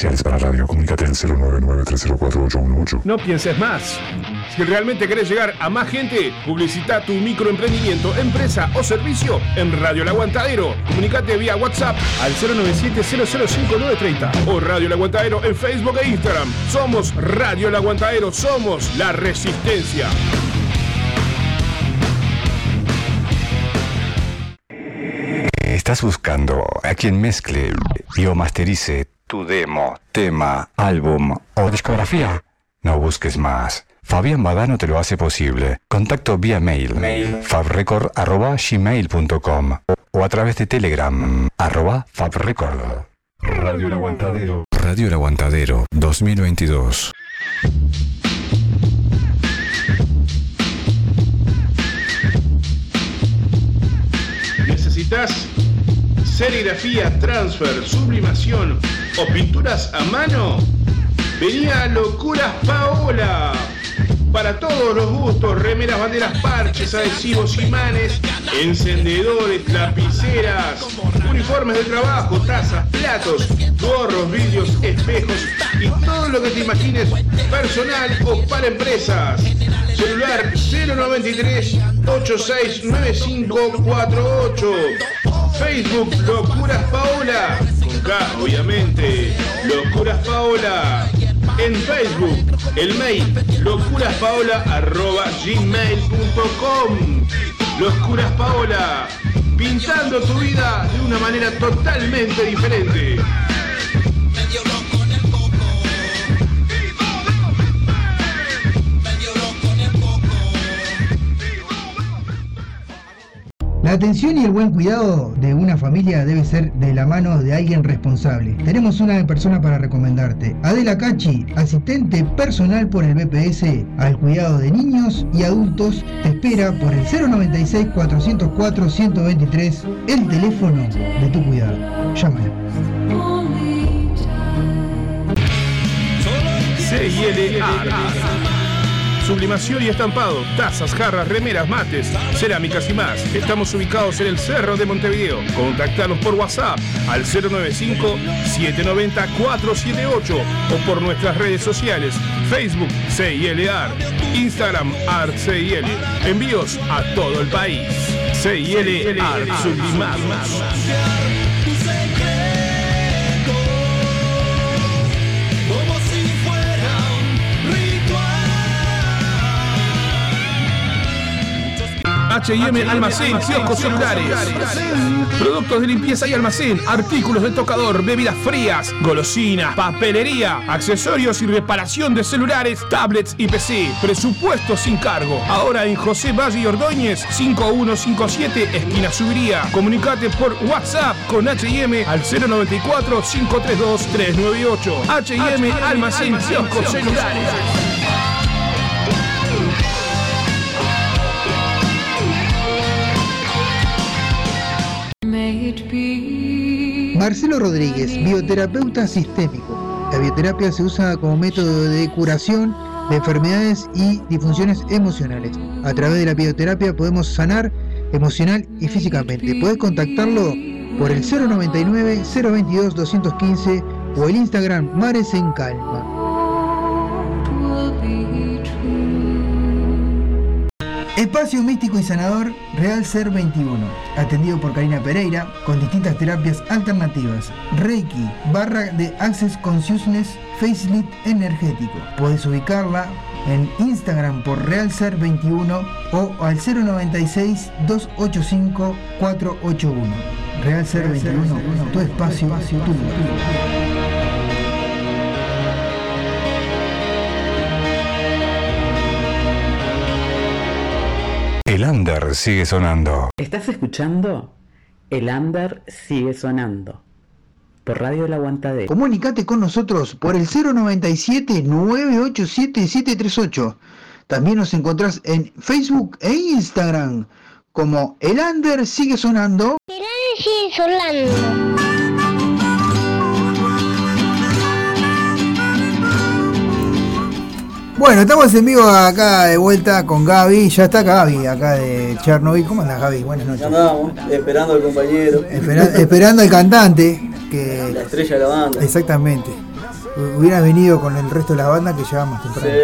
comerciales para radio. Comunícate al 099-304-818. No pienses más. Si realmente querés llegar a más gente, publicita tu microemprendimiento, empresa o servicio en Radio El Aguantadero. Comunicate vía WhatsApp al 097-005-930 o Radio El Aguantadero en Facebook e Instagram. Somos Radio El Aguantadero, somos la resistencia. ¿Estás buscando a quien mezcle y o masterice tu demo, tema, álbum o discografía? No busques más. Fabián Badano te lo hace posible. Contacto vía mail, fabrecord.gmail.com o a través de Telegram, arroba fabrecord. Radio El Aguantadero. Radio El Aguantadero 2022. ¿Necesitas serigrafía, transfer, sublimación o pinturas a mano? Venía Locuras Paola para todos los gustos, remeras, banderas, parches, adhesivos, imanes, encendedores, lapiceras, uniformes de trabajo, tazas, platos, gorros, vidrios, espejos y todo lo que te imagines personal o para empresas. Celular 093 869548. Facebook Locuras Paola. Con K, obviamente. Locuras Paola. En Facebook, el mail locuraspaola.gmail.com Locuras Paola. Pintando tu vida de una manera totalmente diferente. La atención y el buen cuidado de una familia debe ser de la mano de alguien responsable. Tenemos una persona para recomendarte. Adela Cachi, asistente personal por el BPS al cuidado de niños y adultos, te espera por el 096-404-123, el teléfono de tu cuidado. Llámala. Sublimación y estampado, tazas, jarras, remeras, mates, cerámicas y más. Estamos ubicados en el Cerro de Montevideo. Contactanos por WhatsApp al 095-790-478 o por nuestras redes sociales, Facebook CIL Art, Instagram Art CIL. Envíos a todo el país. CIL Art Sublimados. H&M Almacén, kioscos celulares. Productos de limpieza y almacén, artículos de tocador, bebidas frías, golosinas, papelería, accesorios y reparación de celulares, tablets y PC. Presupuesto sin cargo. Ahora en José Valle y Ordóñez, 5157, esquina Subiría. Comunicate por WhatsApp con H&M al 094 532 398. H&M Almacén, kioscos celulares. Marcelo Rodríguez, bioterapeuta sistémico. La bioterapia se usa como método de curación de enfermedades y disfunciones emocionales. A través de la bioterapia podemos sanar emocional y físicamente. Puedes contactarlo por el 099 022 215 o el Instagram Mares en Calma. Espacio místico y sanador Real Ser 21, atendido por Karina Pereira con distintas terapias alternativas, Reiki, barra de Access Consciousness, Facelift energético. Puedes ubicarla en Instagram por Real Ser 21 o al 096 285 481. Real Ser 21, tu espacio, tu lugar. El under sigue sonando. ¿Estás escuchando? El under sigue sonando. Por Radio El Aguantadero. Comunicate con nosotros por el 097-987-738. También nos encontrás en Facebook e Instagram como El Under sigue sonando. El sigue sonando. Bueno, estamos en vivo acá de vuelta con Gaby. Ya está Gaby acá de Chernobyl. ¿Cómo andas Gaby? Buenas noches. Ya andamos, esperando al compañero. Espera- esperando al cantante. Que... La estrella de la banda. Exactamente. Hubieras venido con el resto de la banda que llegamos Sí, temprano.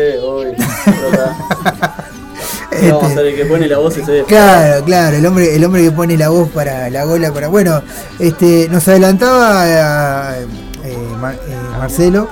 Sí, Vamos a ser el que pone la voz ese. Este, Claro, claro, el hombre, el hombre que pone la voz para la gola, para. Bueno, este, nos adelantaba eh, eh, Mar- eh, Marcelo.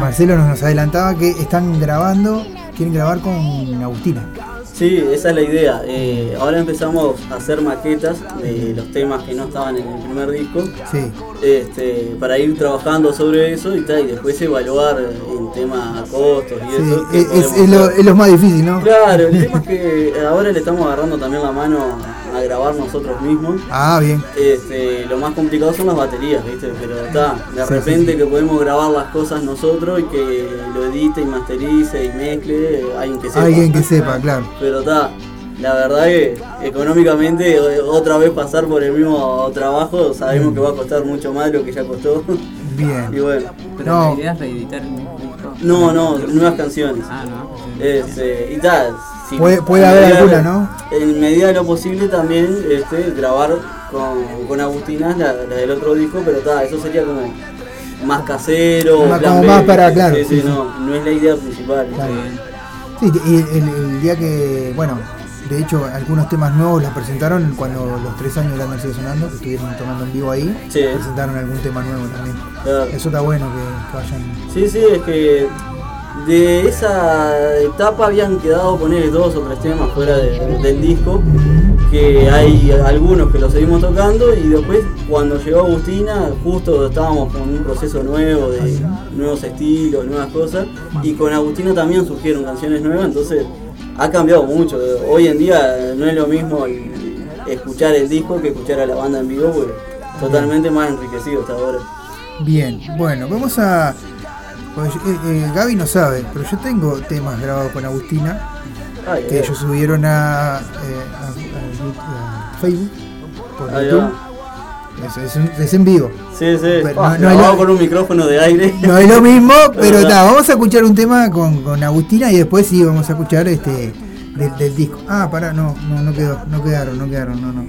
Marcelo nos, adelantaba que están grabando, quieren grabar con Agustina. Sí, esa es la idea. Eh, ahora empezamos a hacer maquetas de los temas que no estaban en el primer disco. Sí. Este, para ir trabajando sobre eso y, tal, y después evaluar en tema a costos y Sí, eso. es, es- lo, hacer. es lo más difícil, ¿no? Claro, el tema es que ahora le estamos agarrando también la mano a grabar nosotros mismos. Ah, bien. Este, lo más complicado son las baterías, ¿viste? Pero está, de Sí, repente sí, que podemos grabar las cosas nosotros y que lo edite y masterice y mezcle, alguien que sepa. Alguien que sepa, claro. Pero está, la verdad que económicamente otra vez pasar por el mismo trabajo sabemos que va a costar mucho más de lo que ya costó. Bien. Y bueno. Pero No. la idea es reeditar el mismo disco. No, no, nuevas canciones. Ah, no. Este, y tal. Si- Puede- puede haber medida alguna, ¿no? En medida de lo posible también este, grabar con, con Agustina la, la del otro disco, pero tal, eso sería como más casero. Más- como B. más para- claro, sí, no, no es la idea principal. Sí, y el, el día que, bueno, de hecho, algunos temas nuevos los presentaron cuando los tres años de la sigue sonando, que estuvieron tomando en vivo ahí. Sí. Presentaron algún tema nuevo también. Claro. Eso está bueno que, que vayan. Sí, sí, es que de esa etapa habían quedado poner dos o tres temas fuera de- del disco, que hay algunos que los seguimos tocando y después cuando llegó Agustina justo estábamos con un proceso nuevo de nuevos estilos, nuevas cosas y con Agustina también surgieron canciones nuevas, entonces ha cambiado mucho. Hoy en día no es lo mismo escuchar el disco que escuchar a la banda en vivo, porque totalmente más enriquecido hasta ahora. Bien, bueno, vamos a. eh, eh, Gaby no sabe, pero yo tengo temas grabados con Agustina Ay, que ellos subieron a, eh, a- a YouTube- a Facebook por YouTube. Es, es en vivo. Sí, sí, Pero Ah, no- no es grabado lo- con un micrófono de aire. No es lo mismo, pero ta, vamos a escuchar un tema con, con Agustina y después sí vamos a escuchar este del, del disco. Ah, pará, no, no, no quedó, no quedaron, no quedaron, no, no.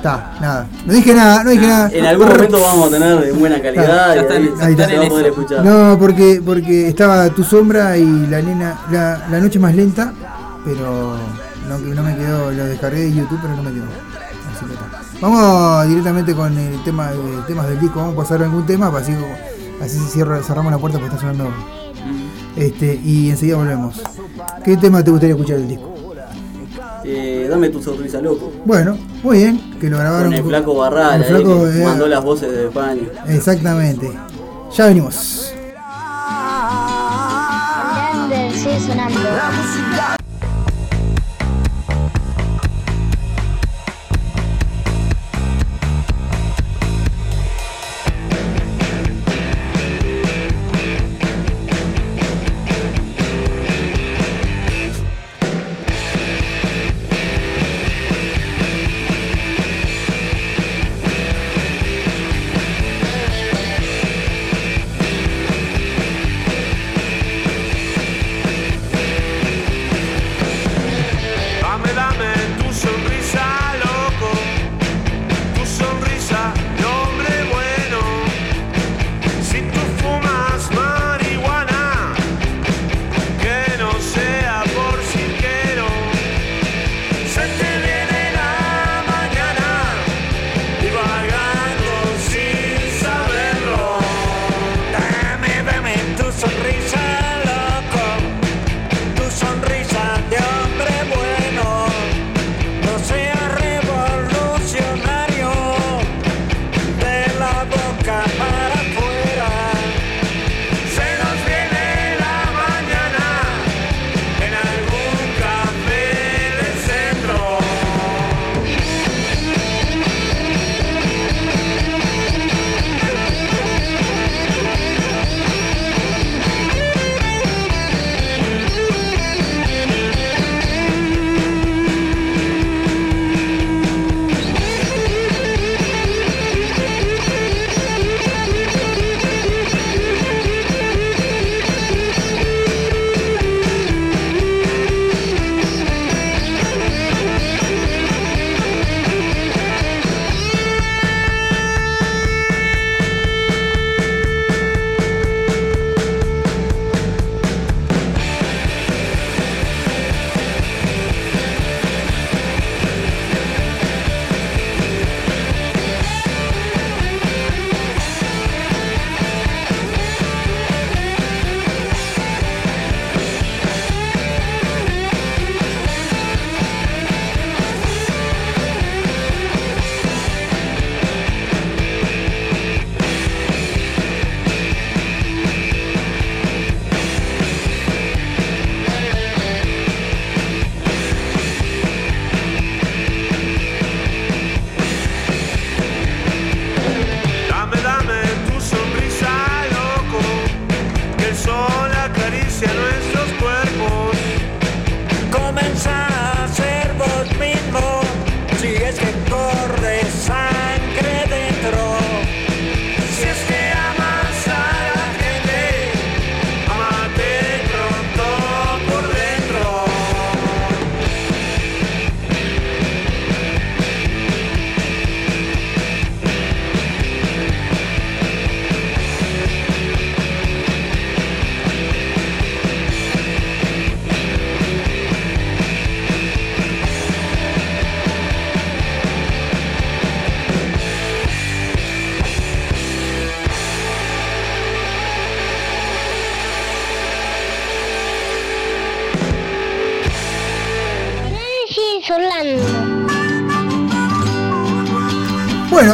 Está, nada. No dije nada, no dije nada. En algún momento vamos a tener de buena calidad Ya y están- ahí, está. a poder escuchar. No, porque, porque estaba tu sombra y la nena, la, la noche más lenta, pero no, no me quedó, lo descargué de YouTube, pero no me quedó. Así que está. Vamos directamente con el tema de temas del disco, vamos a pasar algún tema, para así, así cierra- cerramos la puerta porque está sonando. Este, y enseguida volvemos. ¿Qué tema te gustaría escuchar del disco? Eh, dame tu sonrisa, loco. Bueno, muy bien, que lo grabaron Con el flaco Barral, el ahí, flaco, que eh, mandó las voces de España. Exactamente. Ya venimos. Sonando.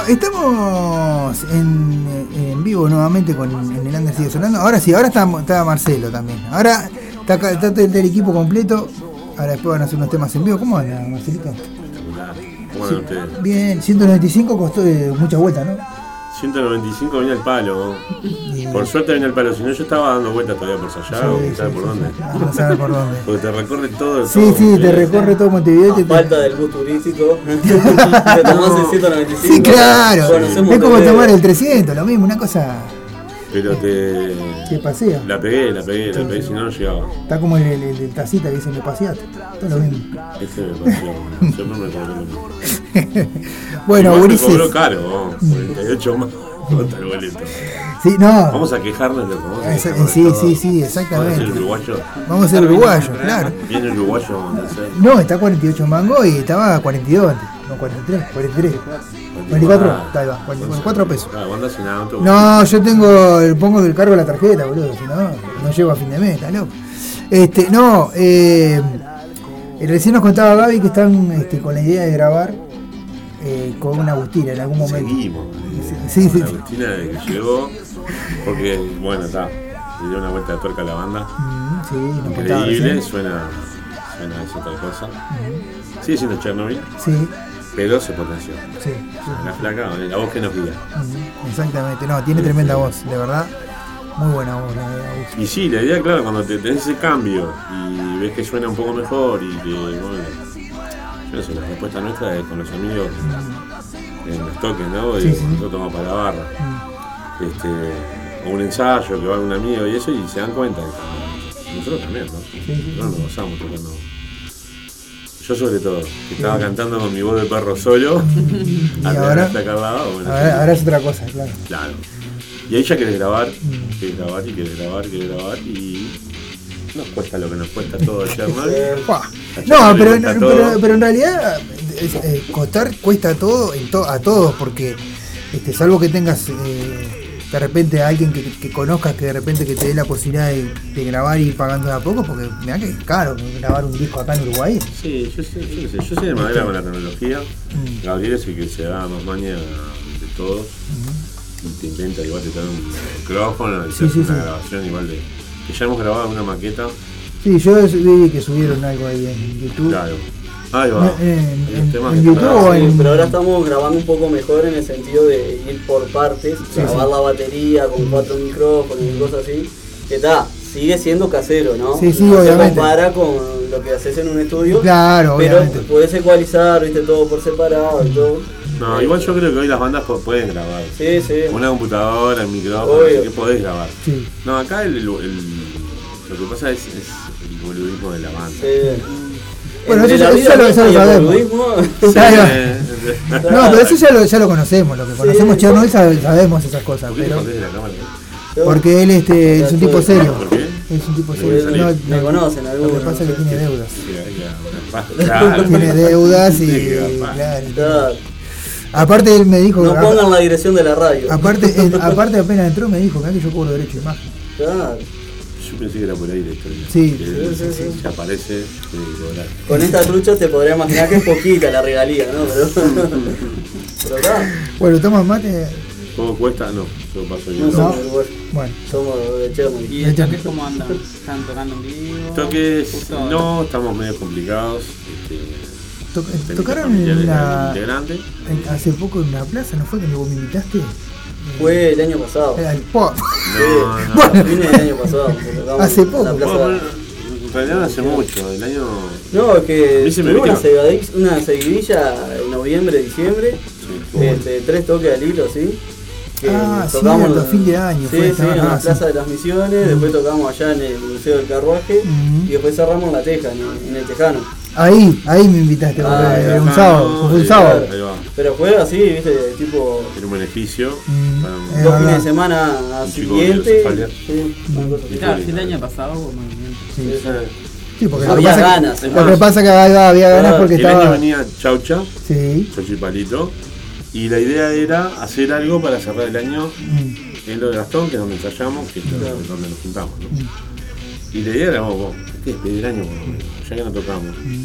Estamos en, en vivo nuevamente con en el Under sigue sonando. Ahora sí, ahora está, está Marcelo también. Ahora está, está el, equipo completo. Ahora después van a hacer unos temas en vivo. ¿Cómo anda, Marcelito? ¿Cómo andan ustedes? Bien, 195 costó de mucha vuelta, ¿no? 195 venía el palo. Por suerte venía el palo, si no yo estaba dando vueltas todavía por allá o quién sabe por dónde. No sabe por dónde. Porque te recorre todo el Sí, todo, sí, te recorre todo Montevideo. y te- Falta del bus turístico. te tomás el 195. Sí, claro. Es como tomar el 300, lo mismo, una cosa Pero te. que pasea. La pegué, la pegué, la pegué, si no no llegaba. Está como el, el, el tacita que dice me paseaste. Todo lo mismo. Ese me pareció. Siempre me cobró lo mismo. Bueno, Igual me Ulises. cobró caro, ¿no? 48 más. Contra el boleto. Sí, no. Vamos a quejarnos, loco. Vamos a quejarnos de sí, sí, sí, Vamos a exactamente. ser uruguayo. Vamos a ser uruguayos, claro. Viene el uruguayo. No, está 48 mango y estaba a 42 antes. No, 43, 43. 44, Ah, ahí va, 44 pesos. Auto. No, yo tengo, el- pongo el cargo de la tarjeta, boludo, si no, no llego a fin de mes, está loco. Este, no, eh, recién nos contaba Gaby que están este, con la idea de grabar eh, con una Agustina en algún momento. Seguimos. Sí, sí. Agustina que llegó, porque, bueno, está, le dio una vuelta de tuerca a la banda. Mm, sí, Increíble, recién. suena, suena es otra cosa. Sigue siendo Chernobyl, Sí, pero se potenció. sí, La flaca, la voz que nos guía. mm, exactamente. No, tiene tremenda voz, de verdad. Muy buena voz la de Agustina. Y sí, la idea, claro, cuando te tenés ese cambio y ves que suena un poco mejor y que, bueno, no sé, la respuesta nuestra es con los amigos en los toques, ¿no? Sí, Y sí. nosotros tomamos para la barra. Este, o un ensayo que va un amigo y eso, y se dan cuenta. Nosotros también, ¿no? Nosotros nos gozamos tocando. Yo sobre todo, que estaba cantando con mi voz de perro solo, Y ahora, hasta acá al lado, bueno, ahora, ahora es otra cosa, claro. Claro. Y ahí ya querés grabar, Mm. querés grabar y querés grabar, querés grabar y nos cuesta lo que nos cuesta todo ayer, ¿no? Buah. A No, pero, pero, pero en realidad eh, costar cuesta todo en to- a todos porque este, salvo que tengas eh, de repente a alguien que, que conozcas que de repente que te dé la posibilidad de, de grabar y ir pagando de a poco porque mira que es caro grabar un disco acá en Uruguay. Sí, yo sé, yo sé, yo sé de madera con la tecnología. Mm. Gabriel es el que se da más maña de todos. Te intenta igual te trae un micrófono y Sí, te hace sí, una sí. grabación igual de. Que ya hemos grabado una maqueta. Sí, yo vi que subieron algo ahí en YouTube. Claro. Ahí va. No, en- YouTube está- o Sí, en- pero ahora estamos grabando un poco mejor en el sentido de ir por partes, Sí, grabar sí. la batería con cuatro micrófonos y cosas así. Que está, sigue siendo casero, ¿no? Sí, sí, no obviamente. Se compara con lo que haces en un estudio. Claro, pero obviamente. puedes ecualizar, viste, todo por separado y todo. No, igual yo creo que hoy las bandas pueden grabar. Sí, sí. Una computadora, el micrófono, así que podés grabar. Sí. No, acá el, el- el- lo que pasa es, es el boludismo de la banda. Sí. Bueno, eso, ya lo, lo sabemos. Sí, No, pero eso ya lo, ya lo conocemos, lo que conocemos Sí. Chernobyl sabe- sabemos esas cosas, ¿Por qué te pero porque él este, es un tipo serio. ¿Por qué? Es un tipo Me serio. No. Me no, conocen Lo algunos. que pasa es que tiene deudas. Tiene deudas y. Claro. Aparte él me dijo. No pongan la dirección de la radio. aparte, él- aparte apenas entró me dijo, que yo cobro derecho de imagen. Claro. Yo pensé que era por ahí la historia. Sí. Que Sí, sí, sí. Se aparece. Con esta trucha te podría imaginar que es poquita la regalía, ¿no? Pero, pero acá Bueno, toma mate. ¿Cómo cuesta? No, yo paso yo. no uruguayos, Bueno, somos de Chernobyl. ¿Y el toque cómo andan? ¿Están tocando en vivo? Toques, no, estamos medio complicados. Este, to- técnicas tocaron en de en- hace poco en una plaza, ¿no fue que vos me invitaste? Fue el año pasado. Era el po- No, no. Bueno. Vine el año pasado. Hace en la poco. plaza- Bueno, en realidad no hace mucho, el año. No, es que me tuvimos una, una seguidilla en noviembre, diciembre, Sí, este, tres toques al hilo, ¿sí? Que Ah, tocamos en- fin de año Sí, fue, sí, en la sí. Plaza de las Misiones, después tocamos allá en el Museo del Carruaje Ujú. y después cerramos en La Teja, en, en el Tejano. Ahí, ahí me invitaste, porque Ah, era un sábado, fue un sábado. Pero fue así, viste, tipo Era un beneficio Mm, para un- es dos verdad. fines de semana Un siguiente. Sí. Claro, el año pasado hubo movimiento. Sí. Sí, sí. Sí, porque lo que Había que- ganas, Lo que pasa que ahí va, había ganas porque El año estaba. venía Chaucha, Sí. Chaucha y Palito, y la idea era hacer algo para cerrar el año Mm, en lo de Gastón, que es donde ensayamos, que es donde nos juntamos. ¿no? Mm. Y la idea era, vamos, que despedir el año, lo ya que no tocamos. mm.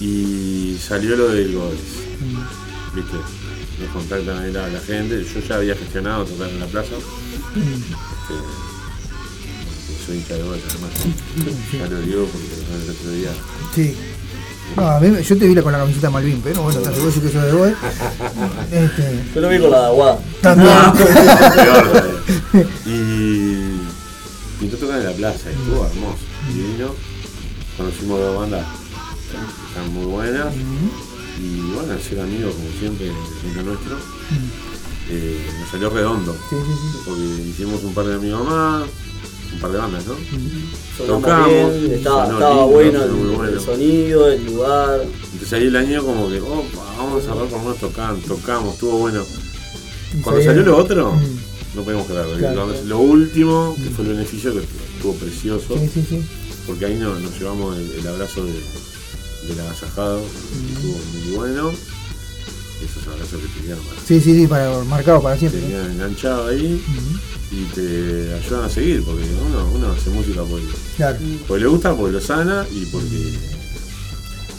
Y salió lo del Goles. ¿Viste? Nos contactan ahí la, la gente. Yo ya había gestionado tocar en la plaza. Este, soy hincha de Goles además. Ya lo digo porque el otro día. Sí. No, a mí, yo te vi con la camiseta Malvin, pero bueno, te aseguro que eso de vos. Este, Yo lo vi con la de Aguada. También. Peor todavía. y pintó tocar en la plaza, y estuvo hermoso, divino. Conocimos dos bandas que están muy buenas. Y bueno, ser amigos como siempre entre nuestro. Eh, nos salió redondo. Sí, sí, sí. Porque hicimos un par de amigos más, un par de bandas, ¿no? Sonamos bien, estaba, sonó estaba lindo, bueno sonó el, el sonido, el lugar. Entonces ahí el año como que, opa, vamos a cerrar con unos tocan, tocamos, estuvo bueno. Cuando salió lo otro, no podemos creerlo. Claro. Lo, lo último, que fue el beneficio, que estuvo precioso, Sí, sí, sí. porque ahí nos, nos llevamos el, el abrazo de, del agasajado, que estuvo muy bueno. Esos abrazos que te quedan, para- Sí, sí, sí, para, marcado para te siempre. quedan enganchados ahí y te ayudan a seguir, porque uno, uno hace música porque, Claro. porque le gusta, porque lo sana y porque,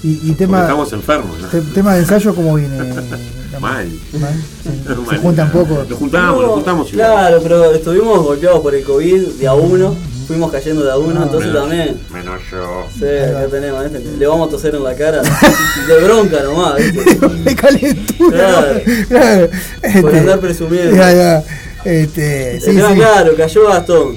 Y, y tema, estamos enfermos. ¿no? te- tema de ensayo, ¿cómo viene? Mal. Mal, sí. Se Mal. juntan poco. Nos juntamos, nos juntamos igual. Claro, pero estuvimos golpeados por el COVID de a uno, fuimos cayendo de a uno, entonces Menos- también. Menos yo. Sí, acá tenemos, ¿viste? le vamos a toser en la cara de bronca nomás, ¿viste? de calentura. Claro. Por Este, andar presumiendo. Ya, ya. Este, sí, El sí. claro, cayó Gastón.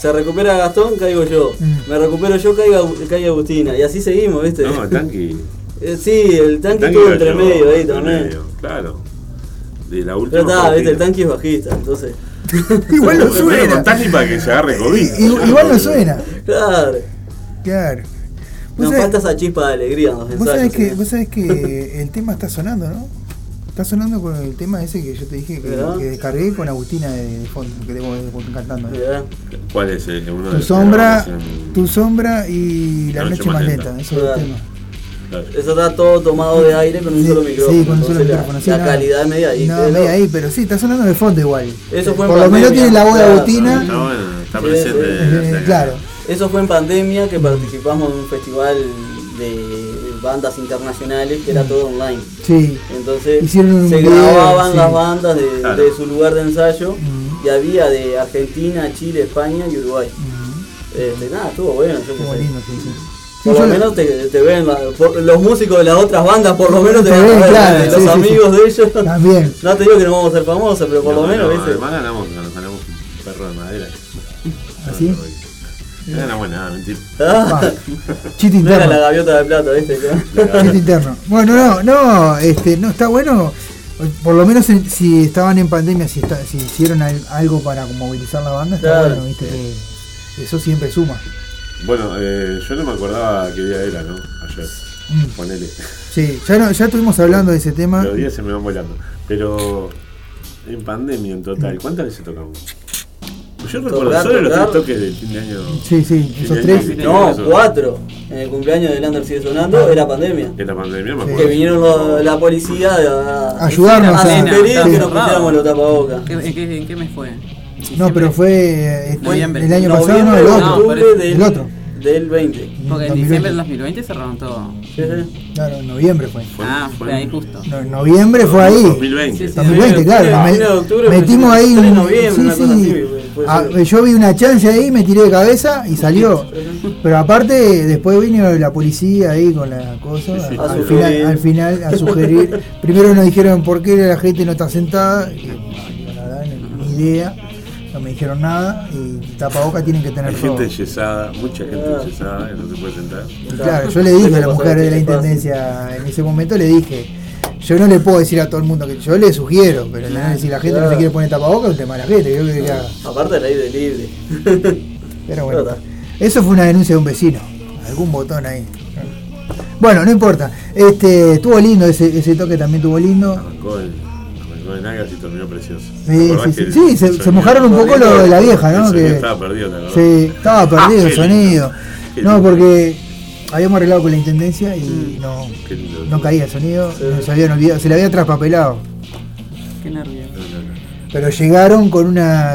Se recupera Gastón, caigo yo. Me recupero yo, caiga, cae Agustina. Y así seguimos, ¿viste? No, el tanque. Eh, sí, el tanque tanque estuvo entre medio ahí también. medio, Claro. De la Pero última. está, partida. viste, el tanque es bajista, entonces. Igual no Pero suena. con tanque para que se agarre COVID. I- Igual no suena. Claro. Claro. Nos falta esa chispa de alegría los Vos sabés, que, ¿sí? vos sabés que el tema está sonando, ¿no? Está sonando con el tema ese que yo te dije que, descargué con Agustina de, de fondo, que tengo cantando. ¿no? ¿Cuál es el, uno de Tu los sombra, tu sombra y la noche, más lenta. Eso es el tema. Claro. Eso está todo tomado de aire con un Sí, solo micrófono. Sí, con un solo entonces la- micrófono. sí, La, no. calidad media ahí. No, pero- media ahí, pero sí, está sonando de fondo igual. Eso fue en Por lo menos pandemia, tiene la voz de claro. Agustina. Está bueno, está Sí, presente. sí. o sea que- claro. Eso fue en pandemia que participamos en un festival de bandas internacionales que era todo online. Sí. Entonces Hicieron se video, grababan sí. las bandas de, Claro. de su lugar de ensayo y había de Argentina, Chile, España y Uruguay. Este, nada, estuvo bueno, yo qué Estuvo sé. lindo, sí, sí. Sí, Por lo menos te, te ven, por- los músicos de las otras bandas por lo menos te, ven, ver, claro, los sí, sí, amigos de ellos. También. No te digo que no vamos a ser famosos, pero por No, lo menos, no, ¿viste? Además ganamos, nos ganamos un perro de madera. ¿Así? No era buena, nada, mentira. Ah, Chiste no era la interno. gaviota de plata, ¿viste? Chiste interno. Bueno, no, no, este, no, está bueno. Por lo menos en- si estaban en pandemia, si, está- si hicieron al- algo para movilizar la banda, está Claro. bueno, viste, que eso siempre suma. Bueno, eh, yo no me acordaba qué día era, ¿no? Ayer. Mm. Ponele. Sí, ya, no, ya estuvimos hablando de ese tema. Los días se me van volando. Pero en pandemia en total, ¿cuántas veces tocamos? Yo recuerdo Tocar, solo los tres toques del fin de año. Sí, sí, esos de tres. No, cuatro. En el cumpleaños de Lander sigue sonando, era pandemia. En la pandemia me acuerdo. Que vinieron lo- la policía a, Ayudarnos a a- impedir sí. que nos pusiéramos los tapabocas. ¿Qué- ¿En qué, en qué mes fue? No, pero fue este, Noviembre. el año pasado, no, el otro. del, el otro. del 20. Porque en 2020. diciembre del 2020 cerraron todo. Sí, sí. Claro, en noviembre fue. Fue- Ah, fue fue ahí justo. No, en noviembre fue ahí. 2020. Sí, sí. 2020, claro. Me- octubre, metimos ahí un. noviembre, sí, sí. Ah, yo vi una chance ahí, me tiré de cabeza y salió. Pero aparte, después vino la policía ahí con la cosa. Sí, sí. A Al, final, al final, a sugerir. Primero nos dijeron por qué la gente no está sentada. Y, no, la verdad, ni idea. No me dijeron nada. Y tapabocas tienen que tener Hay todo. gente enyesada, mucha gente Ah. enyesada que no se puede sentar. Y claro, yo le dije a la mujer de la intendencia en ese momento, le dije, yo no le puedo decir a todo el mundo que yo le sugiero, pero si la gente no se quiere poner tapabocas, es un tema de la gente, yo que haga. Aparte del aire libre. Pero bueno, eso fue una denuncia de un vecino, algún botón ahí. Bueno, no importa. Este, estuvo lindo ese, ese toque también estuvo lindo. Arrancó arrancó en Agas y terminó precioso. ¿Te Sí, sí, sí, el sí, se, se mojaron un poco lo de la vieja, el ¿no? Que, estaba perdido, ¿te sí, estaba perdido Ah, el sonido. No, porque habíamos arreglado con la intendencia y no, Qué lindo. no caía el sonido, se habían olvidado, se le había traspapelado. Qué nervio. No, no, no. Pero llegaron con una.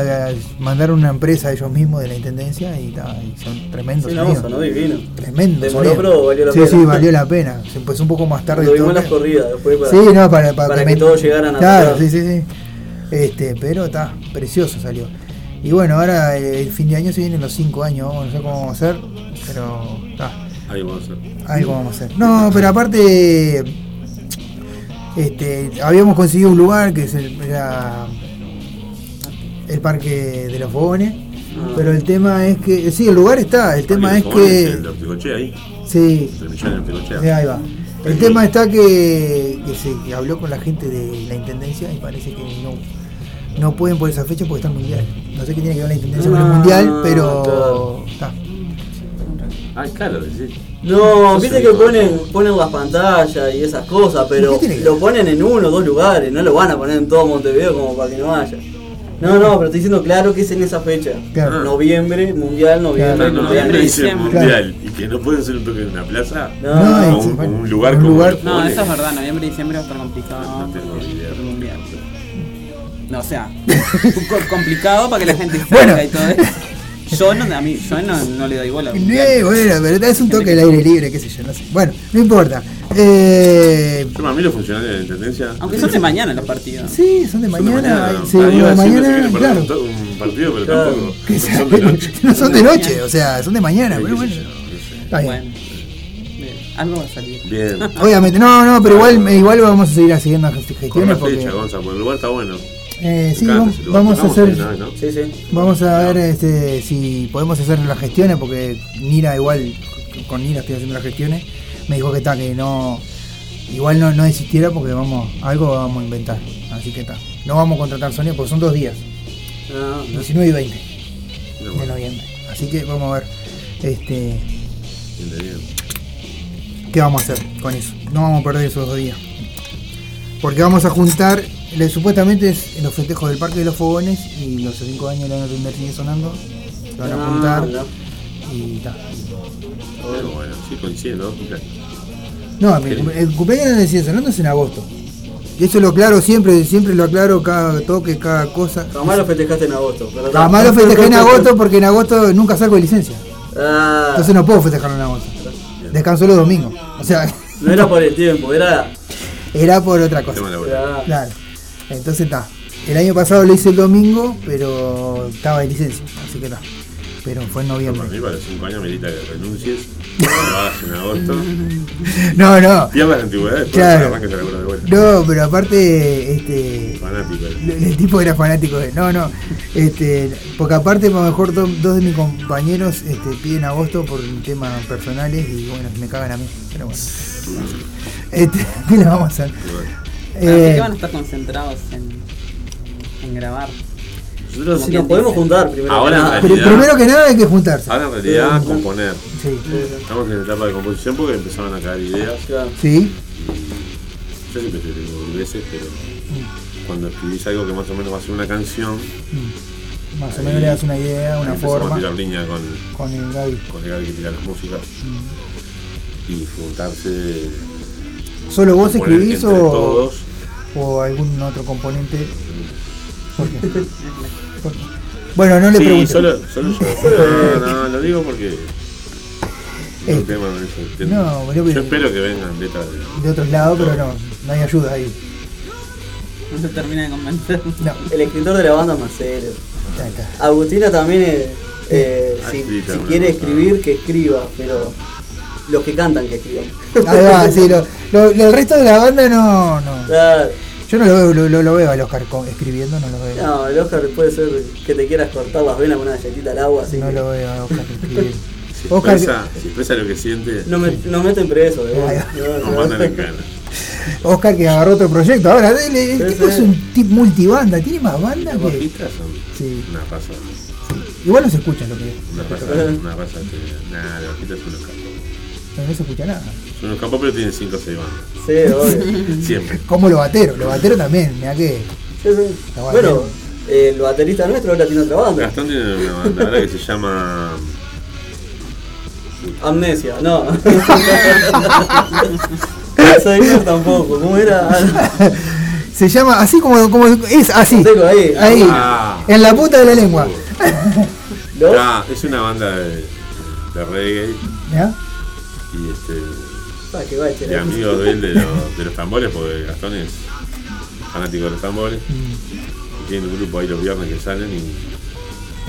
Mandaron una empresa ellos mismos de la intendencia y, ta, y son tremendos. Sí, no, sonidos. sonó divino. Tremendo. Demoró, pero valió la sí, pena. Sí, valió la pena. Se empezó un poco más tarde. Lo vimos en las corridas después para, Sí, no, para, para, para que todos llegaran a Claro, tocar. sí, sí, sí. Este, pero está, precioso salió. Y bueno, ahora eh, el fin de año se vienen los 5 años, no sé cómo vamos a hacer, pero está, Ahí vamos a hacer. algo vamos a hacer. No, pero aparte, este, habíamos conseguido un lugar que es el, era el Parque de los Fogones, Ah. pero el tema es que, sí, el lugar está, el tema es que... El de ahí. Sí, El de. Sí, ahí va. El tema está que, que se que habló con la gente de la intendencia y parece que no, no pueden por esa fecha porque está el mundial. No sé qué tiene que ver la intendencia con el Ah, mundial, pero está. Ah, claro, decís. No, viste que ponen, ponen las pantallas y esas cosas, pero ¿Qué tiene que lo ponen en uno o dos lugares, no lo van a poner en todo Montevideo como para que no vaya. No, no, pero estoy diciendo claro que es en esa fecha. Claro. Noviembre, mundial, noviembre, Ah, no, no dice diciembre. mundial y que no pueden hacer un toque en una plaza. No, No, un, bueno, un lugar un como lugar- No, eso es verdad, noviembre y diciembre va a estar complicado. No tengo idea. es el mundial. No, o sea, co- complicado para que la gente Bueno. salga y todo eso. Yo no, a mí, yo no, no le doy bola. mundial. Eh, bueno, pero es un toque al aire libre, qué sé yo, no sé. Bueno, no importa. Eh, Yo, para mí, los funcionarios de la intendencia. Aunque son de mañana los partidos. sí, son de son de mañana. sí, Ah, a se mañana, claro. un partido, pero Claro. tampoco. Que no sea- son de noche. no son de noche, o sea, son de mañana, Sí, pero bueno. Está bien. Bueno, algo va a salir. Bien. Obviamente, no, no, pero igual, igual vamos a seguir haciendo las Con gestiones la porque. fecha, Gonza, porque el lugar está bueno. Eh, sí, vamos, vamos a hacer. ¿no? ¿no? Sí, sí. Vamos a ver este, si podemos hacer las gestiones, porque Nira igual, con Nira estoy haciendo las gestiones, me dijo que está, que no, igual no, no desistiera porque vamos, algo vamos a inventar, así que está. No vamos a contratar Sony porque son dos días, No, no. 19 y 20 No, de noviembre. Así que vamos a ver este, qué vamos a hacer con eso. No vamos a perder esos dos días. Porque vamos a juntar, supuestamente es los festejos del Parque de los Fogones y los 5 años de la Notender sigue sonando. Se van a No, juntar no. y está. Pero bueno, sí coinciden, ¿no? No, mi cum- el cumpleaños de Sigue Sonando es en agosto. Y eso lo aclaro siempre, siempre lo aclaro cada toque, cada cosa. Jamás lo festejaste en agosto. Pero Jamás lo festejé en agosto porque en agosto nunca salgo de licencia. Ah, Entonces no puedo festejarlo en agosto. Descanso los domingos. O sea, no era por el tiempo, era. era por otra cosa. Claro. Entonces está. El año pasado lo hice el domingo, pero estaba de licencia. Así que está. Pero fue en Para noviembre. mí, para los 5 años, merita que renuncies. que lo hagas en agosto. No, no. Pierdas la antigüedad, después Claro. arranques a laburar de vuelta. No, pero aparte, este. Fanático. eh. El, el tipo era fanático de. No, no. Este, porque aparte, a lo mejor do- dos de mis compañeros este, piden agosto por temas personales y bueno, me cagan a mí. Pero bueno. Este, ¿Qué le vamos a hacer? Bueno, Eh, que van a estar concentrados en, en grabar. Nosotros, Si nos podemos juntar primero. Ahora que nada. primero que nada hay que juntarse. ahora en realidad, componer. Sí. Estamos en etapa de composición porque empezaron a caer ideas. Claro. Sí. Yo siempre te digo veces, pero cuando escribís algo que más o menos va a ser una canción, Más o menos le das una idea, una forma. a tirar línea con, Con el Gaby. con el Gaby que tira las músicas y juntarse. ¿Solo vos componer escribís o, todos. o algún otro componente? ¿Por qué? Bueno, no le sí, pregunto. solo, solo yo. No, no, lo digo porque. Eh, es un tema eso, no, yo- yo espero que vengan de. De otros lados, pero no, no hay ayuda ahí. No se termina de convencer. No, El escritor de la banda es Marcelo. Agustina también, es, eh, Ah, si, si quiere ah. escribir, que escriba, pero los que cantan, que escriban. Va, sí, lo, lo- lo- el resto de la banda no, no. Claro. Yo no lo veo, lo, lo- lo veo al Oscar escribiendo, no lo veo. No, el Oscar puede ser que te quieras cortar las venas con una galletita al agua, así No que lo veo a Oscar escribiendo. Si Oscar- expresa, si expresa lo que siente, no me, nos meten preso. ¿eh? Ahí No, nos no. mandan en cana. Oscar que agarró otro proyecto. Ahora, el Sí, tipo sí. es un tip multibanda, tiene más banda que. son Sí. una raza. Igual no se escucha lo que Una raza, una raza que. Nada, los capos. no, no se escucha nada. Son unos capos, pero tienen 5 o 6 bandas. Sí, obvio. Siempre. Como los bateros, los bateros también, mira que. Sí, sí. Bueno, batera. el baterista nuestro ahora tiene otra banda. Gastón tiene una banda ahora que se llama. Amnesia, no. Alzheimer tampoco. ¿Cómo era? Se llama así como, como es así. Tengo ahí. Ahí. Ah. En la punta de la lengua. Ah, es una banda de, de reggae ¿Ya? y este Ah, que va, che, y amigos de él de, los- de los tambores, porque Gastón es fanático de los tambores. Mm. Y tiene un grupo ahí los viernes que salen y.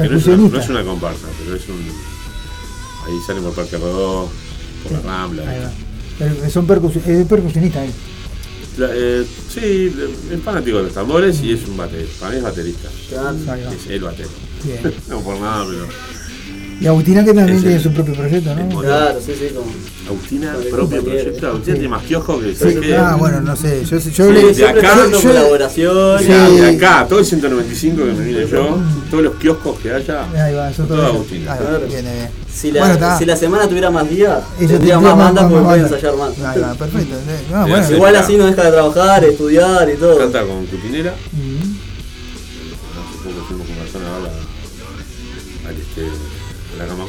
que no, es una, no es una comparsa, pero es un. Ahí salen por Parque Rodó, por la Rambla. Ahí va. Pero son percusi- es percusionista ahí. La- eh, sí, es fanático de los tambores y es un baterista. Para mí es baterista. Va. Es el. Bien. no por nada, pero. Y Agustina que también tiene su propio proyecto, ¿no? Claro, sí, sí, como. Agustina, propio proyecto. Agustina tiene más kiosco que. Sí, ah, bueno, no sé. Yo, yo Sí, le- de acá, colaboración. Sí. Ya, de acá, todo el 195 que me vine yo, todos los kioscos que haya, Ahí va, eso todo todo. Agustina. Ahí va, Claro. bien, bien. Si la, si la semana tuviera más días, tendría más bandas porque puede bandas. ensayar más. Perfecto. Igual así no deja de trabajar, estudiar y todo. Canta con Cutinera. Mm.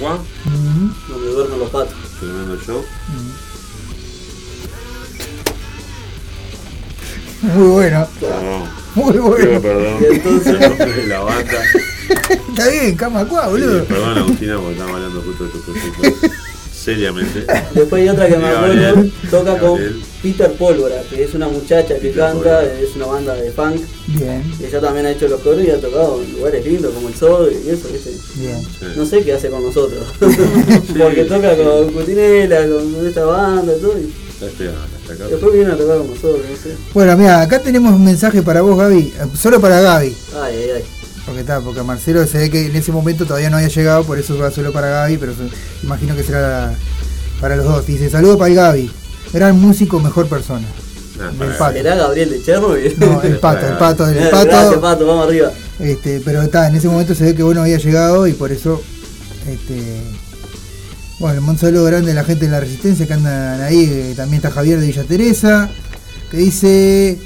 Camacuá, Mm. Donde duermen los patos. tremendo show. Muy bueno. Perdón. Muy bueno. perdón. Y entonces- En nombre de la banda. Está bien, cama cuá, boludo. Sí, perdón Agustina porque estamos hablando justo de tu proyecto. Seriamente. Después hay otra que me acuerdo, Gabriel. toca con. Peter Pólvora, que es una muchacha que Peter canta, Pólvora. es una banda de funk. Bien, ella también ha hecho los coros y ha tocado en lugares lindos como el Sol y eso, ¿viste? bien. Sí. No sé qué hace con nosotros. Porque toca con Cutinela, con esta banda y todo. Y después viene a tocar con nosotros, no sé. Bueno, mira, acá tenemos un mensaje para vos, Gaby. Solo para Gaby. Ay, ay, ay. Porque está, porque Marcelo se ve que en ese momento todavía no había llegado, por eso va solo para Gaby, pero se- imagino que será para los dos. Dice, saludo para el Gaby. Gran músico, mejor persona. Ah, pato. ¿Será Gabriel de Chernobyl? No, el pato, el pato, el Gracias, pato. Vamos arriba. Este, pero está, en ese momento se ve que vos no había llegado y por eso, este, bueno, un saludo grande a la gente de la Resistencia que andan ahí, eh, también está Javier de Villa Teresa, que dice,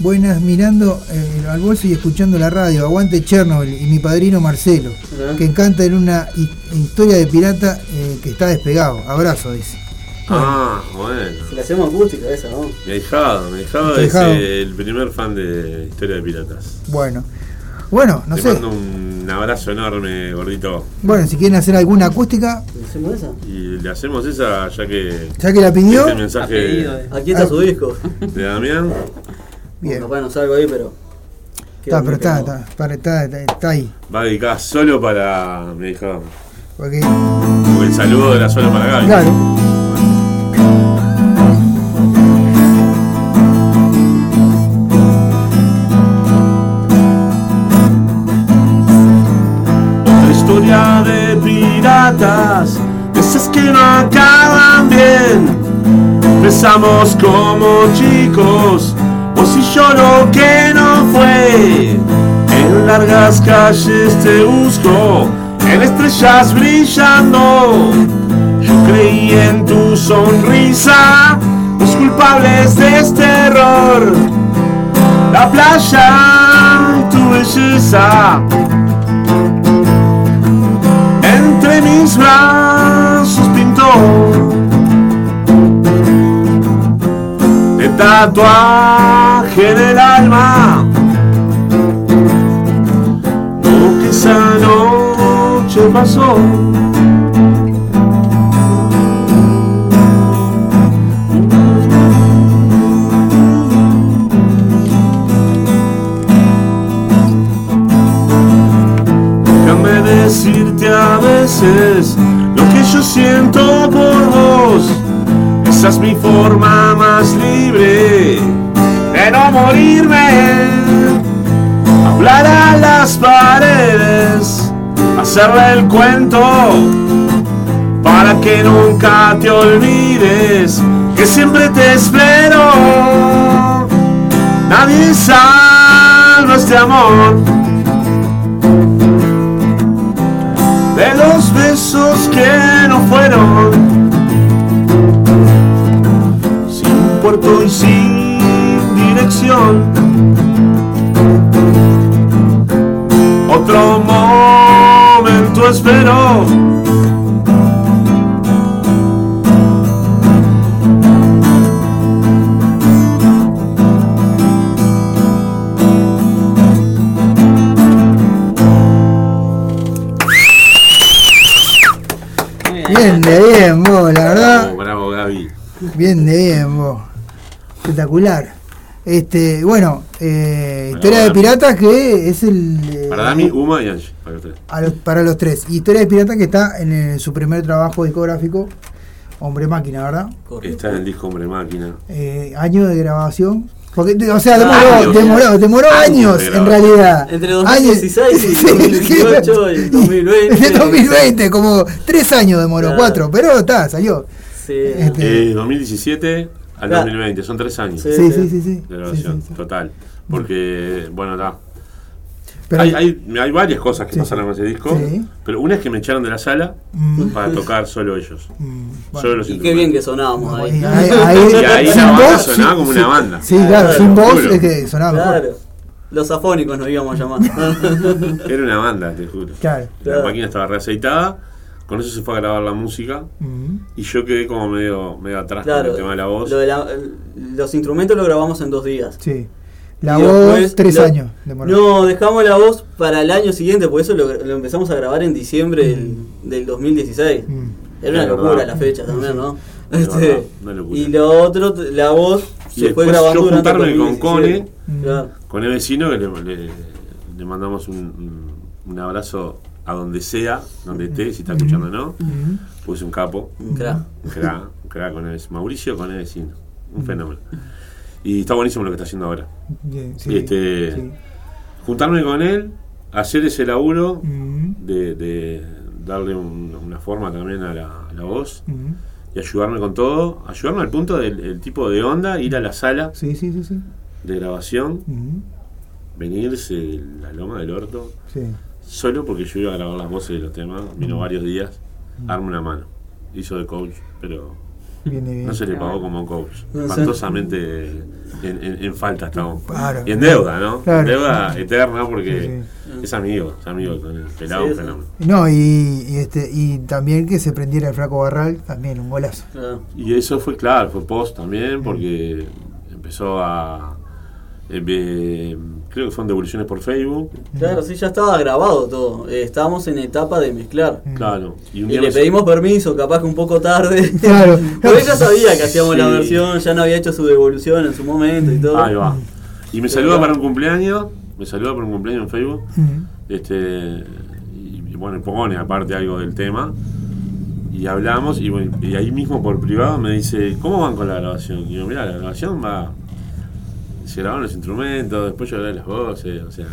buenas mirando eh, al bolso y escuchando la radio, aguante Chernobyl y mi padrino Marcelo, que encanta en una hi- historia de pirata eh, que está despegado, abrazo, dice. Ah, bueno. Si le hacemos acústica esa, ¿no? Mi ahijado, mi ahijado es eh, el primer fan de Historia de Piratas. Bueno, bueno, no Te sé, mando un abrazo enorme, gordito. bueno, si quieren hacer alguna acústica, ¿Le hacemos esa? Y le hacemos esa ya que ya que la pidió, este mensaje Aquí está su disco. de Damián. bien. Capaz no salgo ahí, pero. Está, pero está, está, para- está, está, está ahí. Va dedicada solo para mi hija. Porque, el saludo era solo para Gaby. claro, Otra historia de piratas, de esas que no acaban bien. Empezamos como chicos, y yo lo que no fue. En largas calles te busco, en estrellas brillando. Yo creí en tu sonrisa, los culpables de este error. La playa tu belleza entre mis brazos pintó tatuaje del alma lo que esa noche pasó. Déjame decirte a veces lo que yo siento por vos. Esa es mi forma más libre de no morirme. Hablar a las paredes, hacerle el cuento para que nunca te olvides que siempre te espero. Nadie salva este amor. de los besos que no fueron, muerto y sin dirección. Otro momento espero. Bien de bien, vos, la verdad. Bravo, bravo Gaby. Bien de bien, vos. Espectacular. Este, bueno, eh, Historia de. Piratas que es el... eh, Para Dami, Uma y Angie. Para los tres. a los- para los tres. Historia de Piratas que está en eh, su primer trabajo discográfico, Hombre Máquina, ¿verdad? Está en el disco Hombre Máquina. Eh, año de grabación. Porque, o sea, Años. demoró, demoró, demoró Años años de en realidad. Entre Años- 2016 y 2018 y 2020. De 2020, como tres años demoró, Claro. cuatro, pero está, salió. Sí. Este- Eh, 2017 al Claro. 2020, son tres años Sí, Sí, sí, sí, sí. de grabación, total. Porque, bueno, está. Pero- hay, hay, hay varias cosas que Sí, pasaron con ese disco, Sí. pero una es que me echaron de la sala Mm. para tocar solo ellos. bueno. Solo los Y qué bien que sonábamos ahí. Y ahí, ahí- Y ahí sin la banda voz, sonaba sí, como sí. una banda. Sí, claro, Claro, sin voz es que sonaba mejor. Claro. Los afónicos nos íbamos a llamar. Era una banda, te juro. Claro. La Claro. máquina estaba reaceitada, con eso se fue a grabar la música y yo quedé como medio, medio atrás con el tema de la voz. Lo de la- los instrumentos lo grabamos en dos días. Sí. La Y voz, después tres lo- años demoró. No, dejamos la voz para el año siguiente, porque eso lo, lo empezamos a grabar en diciembre del, del 2016. Mm. Era una locura verdad. la fecha también, ¿no? Es Este, verdad, una locura. y lo otro, la voz Y se fue grabando yo juntarme con 2017. Mm. Claro. con el vecino que le, le- le mandamos un- un abrazo a donde sea, donde esté, si está escuchando o no, pues es un capo, Un crack. un crack con el Mauricio con el vecino, un fenómeno. Y está buenísimo lo que está haciendo ahora. Bien, sí, este, sí. Juntarme con él, hacer ese laburo de, de darle un- una forma también a la, a la voz y ayudarme con todo, ayudarme al punto del el tipo de onda, ir a la sala Sí, sí, sí, sí. de grabación, venirse la loma del orto, Sí. Solo porque yo iba a grabar las voces de los temas, vino Mm. varios días, arme una mano, hizo de coach, pero Viene bien. no se le pagó como coach, espantosamente en, en- en falta estamos. Claro. Y en deuda, ¿no? Claro. En deuda eterna porque Sí, es amigo, es amigo con el pelado, Sí, fenómeno. No, y, y este, y también que se prendiera el flaco Barral, también un golazo. Claro. Y eso fue claro, fue post también, porque empezó a. eh, eh, creo que fueron devoluciones por Facebook. Claro, sí, ya estaba grabado todo. Eh, estábamos en etapa de mezclar. Claro. Y un Y día le pedimos permiso, capaz que un poco tarde. Claro. Porque ella sabía que hacíamos la versión, ya no había hecho su devolución en su momento y todo. Ahí va. Y me Sí, saluda para un cumpleaños. Me saluda para un cumpleaños en Facebook. Mm. Este. Y, y bueno, pone aparte algo del tema. Y hablamos. Y, bueno, y ahí mismo por privado me dice: ¿Cómo van con la grabación? Y yo, mira, la grabación va. Se grabaron los instrumentos, después yo grabé las voces. O sea,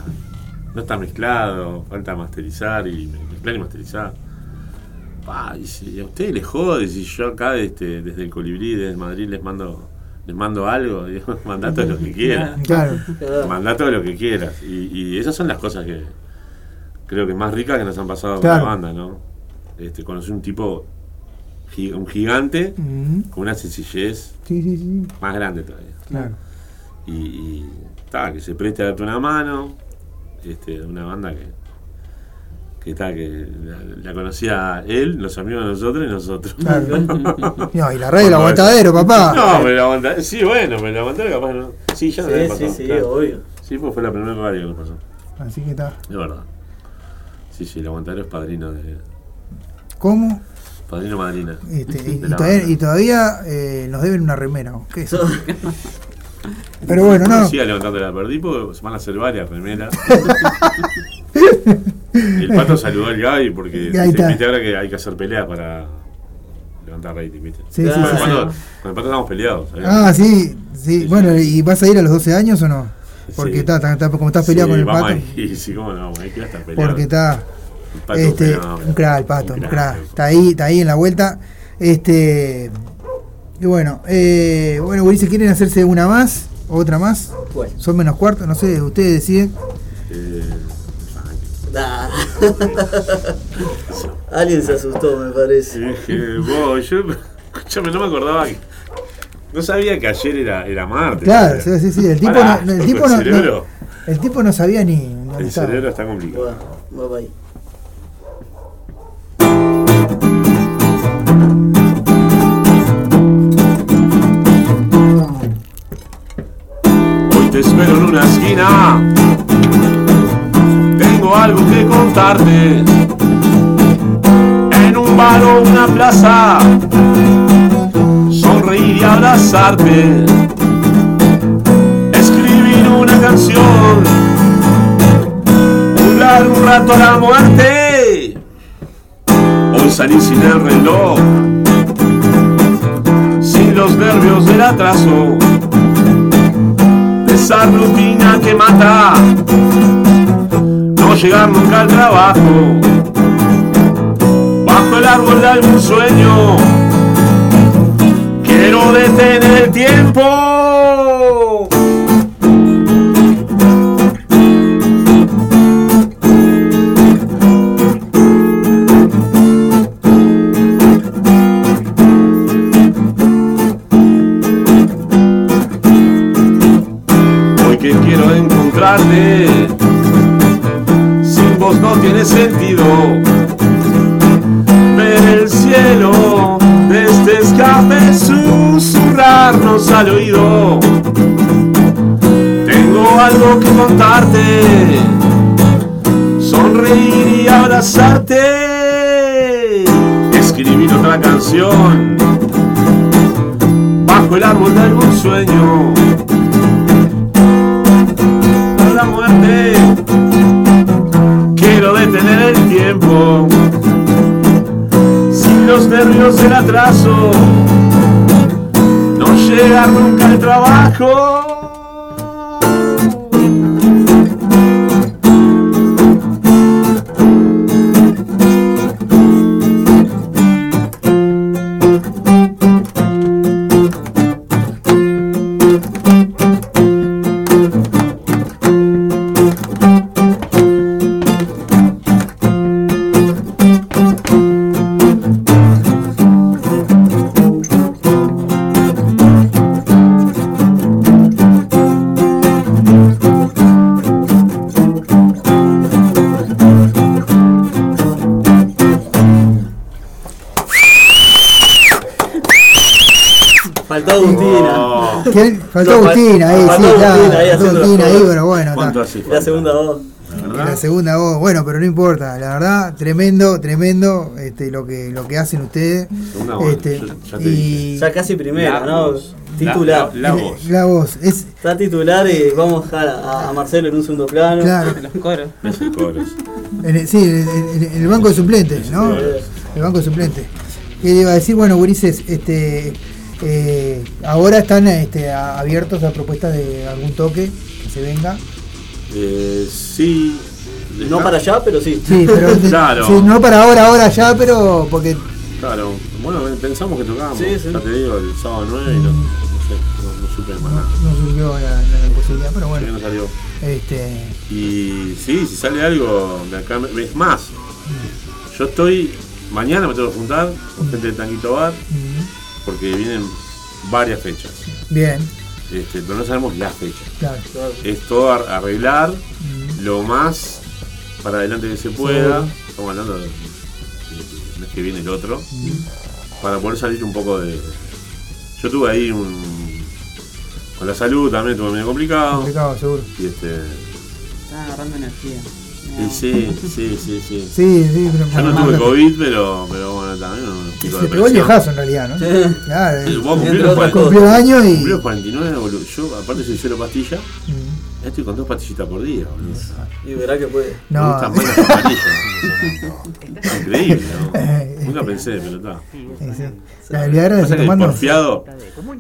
no está mezclado. Falta masterizar y me- mezclar y masterizar. Pa, y si a ustedes les jode, si yo acá este, desde el colibrí, desde Madrid les mando les mando algo, digo, mandá todo lo que quieras. Claro. Mandá todo lo que quieras. Y, y esas son las cosas que creo que más ricas que nos han pasado Claro. con la banda, ¿no? Este, conocer un tipo, un gigante, con una sencillez Sí, sí, sí. más grande todavía. Claro. Y, y ta, que se preste a darte una mano, este, una banda que que está que la, la conocía él, los amigos de nosotros y nosotros. Claro. No, y la radio del aguantadero, papá. No, pero el aguantadero, sí, bueno, pero el aguantadero capaz no. Sí, ya nos había Sí, sí, sí, claro. obvio. Sí, pues fue la primera radio que nos pasó. Así que está. De verdad. Sí, sí, el aguantadero es padrino de. ¿Cómo? Padrino madrina. Este, y, la todavía, banda. y todavía, eh, nos deben una remera. ¿o ¿Qué es? Pero bueno, no. Siga levantando la perdí porque van a hacer varias remeras. Y el pato saludó al Gaby porque está. viste ahora que hay que hacer peleas para levantar rating, ¿viste? Sí, sí, con, sí, el pato, con el pato estamos peleados. Ah, sí, sí. Bueno, ¿y vas a ir a los 12 años o no? Porque está, como estás peleado con el pato. ahí, sí, cómo no, hay que estar peleado. Porque está. El pato Este, es un crack el pato, Un crack. Está ahí, está ahí en la vuelta. Este. Y bueno, eh, bueno, Ulises, ¿quieren hacerse una más? ¿Otra más? Bueno. Son menos cuartos, no sé, ustedes deciden. Eh, Ah. Alguien se asustó, me parece. Dije, vos, yo, escuchame, no me acordaba que. No sabía que ayer era, era martes. Claro, sí, sí, sí. El tipo, Pará, no, el, tipo el no, el tipo no sabía ni dónde el estaba. cerebro está complicado. Va, va para te espero en una esquina. Tengo algo que contarte. En un bar o una plaza. Sonreír y abrazarte. Escribir una canción, burlar un rato a la muerte. Hoy salí sin el reloj, sin los nervios del atraso, esa rutina que mata, no llegar nunca al trabajo, bajo el árbol de algún sueño, quiero detener el tiempo. Sin vos no tiene sentido. Ver el cielo desde escape, susurrarnos al oído. Tengo algo que contarte, sonreír y abrazarte. Escribir otra canción bajo el árbol de algún sueño Quiero detener el tiempo sin los nervios del atraso. No llegar nunca al trabajo. La segunda voz. La segunda voz, bueno, pero no importa, la verdad, tremendo, tremendo este, lo que lo que hacen ustedes. Segunda voz, Este, ya- ya te y Ya casi primera, La ¿no? voz. Titular. La- la- la voz. la voz, es Está titular y vamos a dejar a, a Marcelo en un segundo plano. claro, Los coros. Es el coros. el, sí, en el banco de suplentes, ¿no? El banco de suplentes. ¿Qué le iba a decir? Bueno, Gurises, este, eh, ahora están este, a- abiertos a propuestas de algún toque que se venga. Eh, sí. No para allá, pero sí. Sí, pero Claro. sí, no para ahora, ahora ya, pero porque Claro. Bueno, pensamos que tocábamos. Sí, sí. Ya te digo, el sábado 9 y no, no sé, no, no supe más nada. no surgió la, la posibilidad, pero bueno. no salió. Este, Y sí, si sale algo de acá, es más, yo estoy, mañana me tengo que juntar con gente de Tanguito Bar, porque vienen varias fechas, bien, este, pero no sabemos la fecha. claro. Es todo ar- arreglar mm, lo más para adelante que se pueda, estamos hablando del mes que viene el otro, para poder salir un poco de... Yo tuve ahí un... Con la salud también tuve medio complicado. Complicado, seguro. Y este... Están agarrando energía. Sí, sí, sí, sí. Sí, sí, pero Yo no tuve COVID, pero, pero bueno, también no, no Se pegó el viejazo en realidad, ¿no? Sí. Claro, eh. 40 cumplió años y. Cumplí los 49, boludo. Yo, aparte soy cero pastilla, Mm. ya estoy con dos pastillitas por día, boludo. Y verá que puede. Me No, gustan más las amarillas. Increíble, ¿no? Nunca pensé, pero está. La del Viagra la que el tomando. porfiado,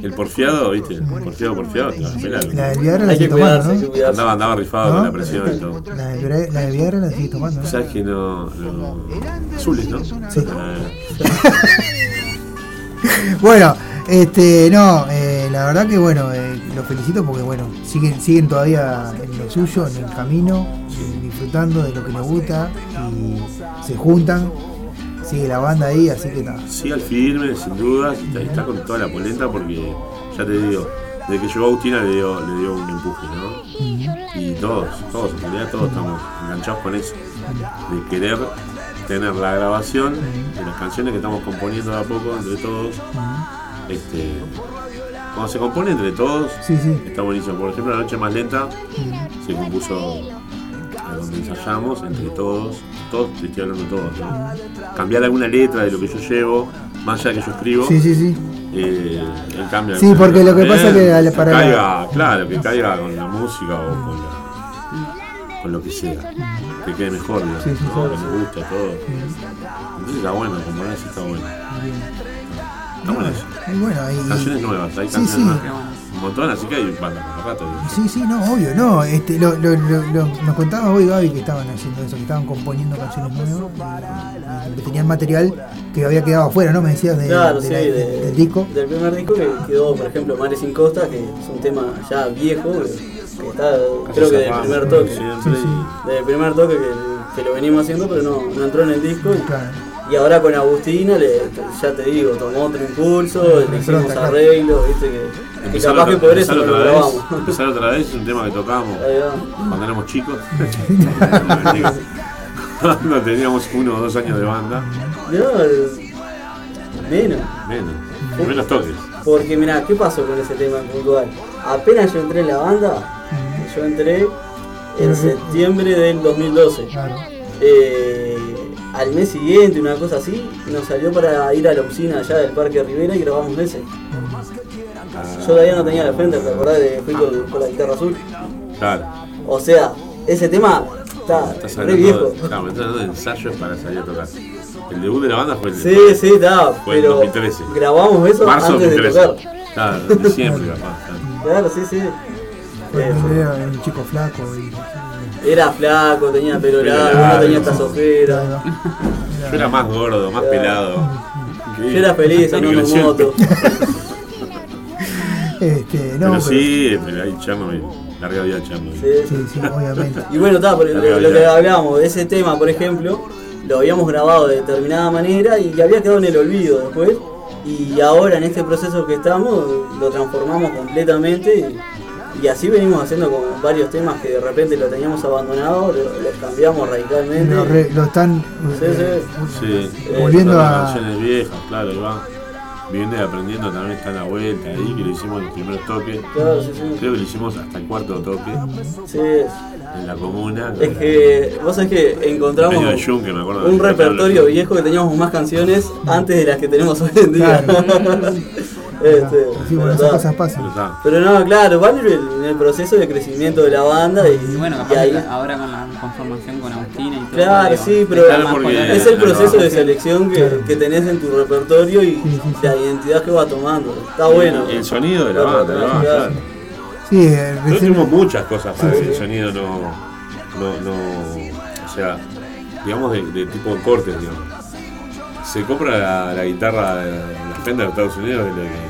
el porfiado, viste, el porfiado, porfiado, te vas a pelar. La del Viagra la estoy tomando, ¿no? Andaba, andaba rifado ¿No? con la presión y todo. La del, la Viagra la estoy tomando, ¿no? Sabes que no, no. Azules, ¿no? Sí. Eh, Bueno, este, no, eh, la verdad que bueno, eh, los felicito porque bueno, siguen, siguen todavía en lo suyo, en el camino, disfrutando de lo que les gusta y se juntan, sigue la banda ahí, así que nada. Sí, al firme, sin dudas, y está, está con toda la polenta porque, ya te digo, desde que llegó Agustina le dio, le dio un empuje, ¿no? Y todos, todos, en realidad todos estamos enganchados con eso, de querer tener la grabación de las canciones que estamos componiendo de a poco entre todos. Este, cuando se compone entre todos, Sí, sí. está buenísimo. Por ejemplo, La Noche Más Lenta se compuso a donde ensayamos entre todos, todos, te estoy hablando de todos, ¿no? Cambiar alguna letra de lo que yo llevo, más allá de que yo escribo, Sí, sí, sí. eh, él cambia. Sí, porque lo que pasa que al- para la- caiga, claro, que caiga con la música o con, la- con lo que sea. Que quede mejor, digamos, Sí, sí, ¿no? claro. que me gusta todo. Entonces está bueno, componer así está bueno. Está bueno eso. Y bueno, y- Canciones nuevas, hay Sí, canciones sí. nuevas. Un montón, así que hay por rato. digo. Sí, sí, no, obvio, no. Este, lo, lo, lo, lo- nos contaba hoy Gaby que estaban haciendo eso, que estaban componiendo canciones nuevas, y- y que tenían material que había quedado afuera, ¿no? Me decías de, Claro, de sí, la- de- de- del disco. Del primer disco que quedó, por ejemplo, Mares sin Costa, que es un tema ya viejo, que, que está, creo que del primer toque. siempre. Sí, Del primer toque que, que lo venimos haciendo, pero no, no entró en el disco. Y, Claro. y ahora con Agustina, le, ya te digo, tomó otro impulso, le hicimos arreglos, viste que. Y Empezar capaz otra- que por eso empezar lo otra vez, grabamos. Empezar otra vez es un tema que va. cuando éramos chicos. cuando teníamos uno o dos años de banda. No, el- menos. Menos. Menos toques. Porque mira, ¿qué pasó con ese tema en puntual? Apenas yo entré en la banda, yo entré en septiembre del 2012. Eh, al mes siguiente, una cosa así, nos salió para ir a la oficina allá del Parque Rivera y grabamos ese. Yo todavía no tenía la frente, ¿te acordás de fui con, con la guitarra azul? Claro. O sea, ese tema está Estás re viejo. de, claro, me estás hablando de ensayos para salir a tocar. El debut de la banda fue el Sí, sí, está, fue en pero 2013. grabamos eso Marzo antes de 2013. tocar. Claro, diciembre capaz. claro. Sí, sí. Fue era un chico flaco y. Era flaco, tenía pelo largo, no tenía estas ojeras. Yo era más gordo, más pelado. Yo era feliz andando en el moto. Este, no, pero, pero- sí, pero hay Chernobyl. Larga vida Chernobyl. Sí, Sí, sí, obviamente. Y bueno, está, lo, que hablábamos, ese tema, por ejemplo, lo habíamos grabado de determinada manera y había quedado en el olvido después. Y ahora en este proceso que estamos, lo transformamos completamente y, y así venimos haciendo con varios temas que de repente lo teníamos abandonado, lo- los cambiamos radicalmente. Lo, re- lo están. Sí, eh, Sí, Volviendo todas a- las canciones viejas, claro, ahí y aprendiendo también está en la vuelta ahí, que lo hicimos en los primeros toques. Claro, sí, sí. Creo que lo hicimos hasta el cuarto toque Sí, en la comuna. es que vos sabés que encontramos Medio de yunque, me acuerdo. un repertorio viejo que teníamos más canciones antes de las que tenemos hoy en día. Este, Sí, pero bueno, esas cosas pasan. Pero no, claro, van en el, en el proceso de crecimiento de la banda y, Y bueno, y capaz ahí. ahora con la conformación con Agustina y todo. Claro, digo, sí, pero es el proceso de selección que, que tenés en tu repertorio y la identidad que va tomando. Está bueno. El sonido de la banda, la banda, claro. Sí, eh, Nosotros tuvimos muchas cosas para Sí, que el sonido no, no, no, o sea, digamos de, de tipo de cortes, digamos. Se compra la, la guitarra de la Fender de Estados Unidos que, le-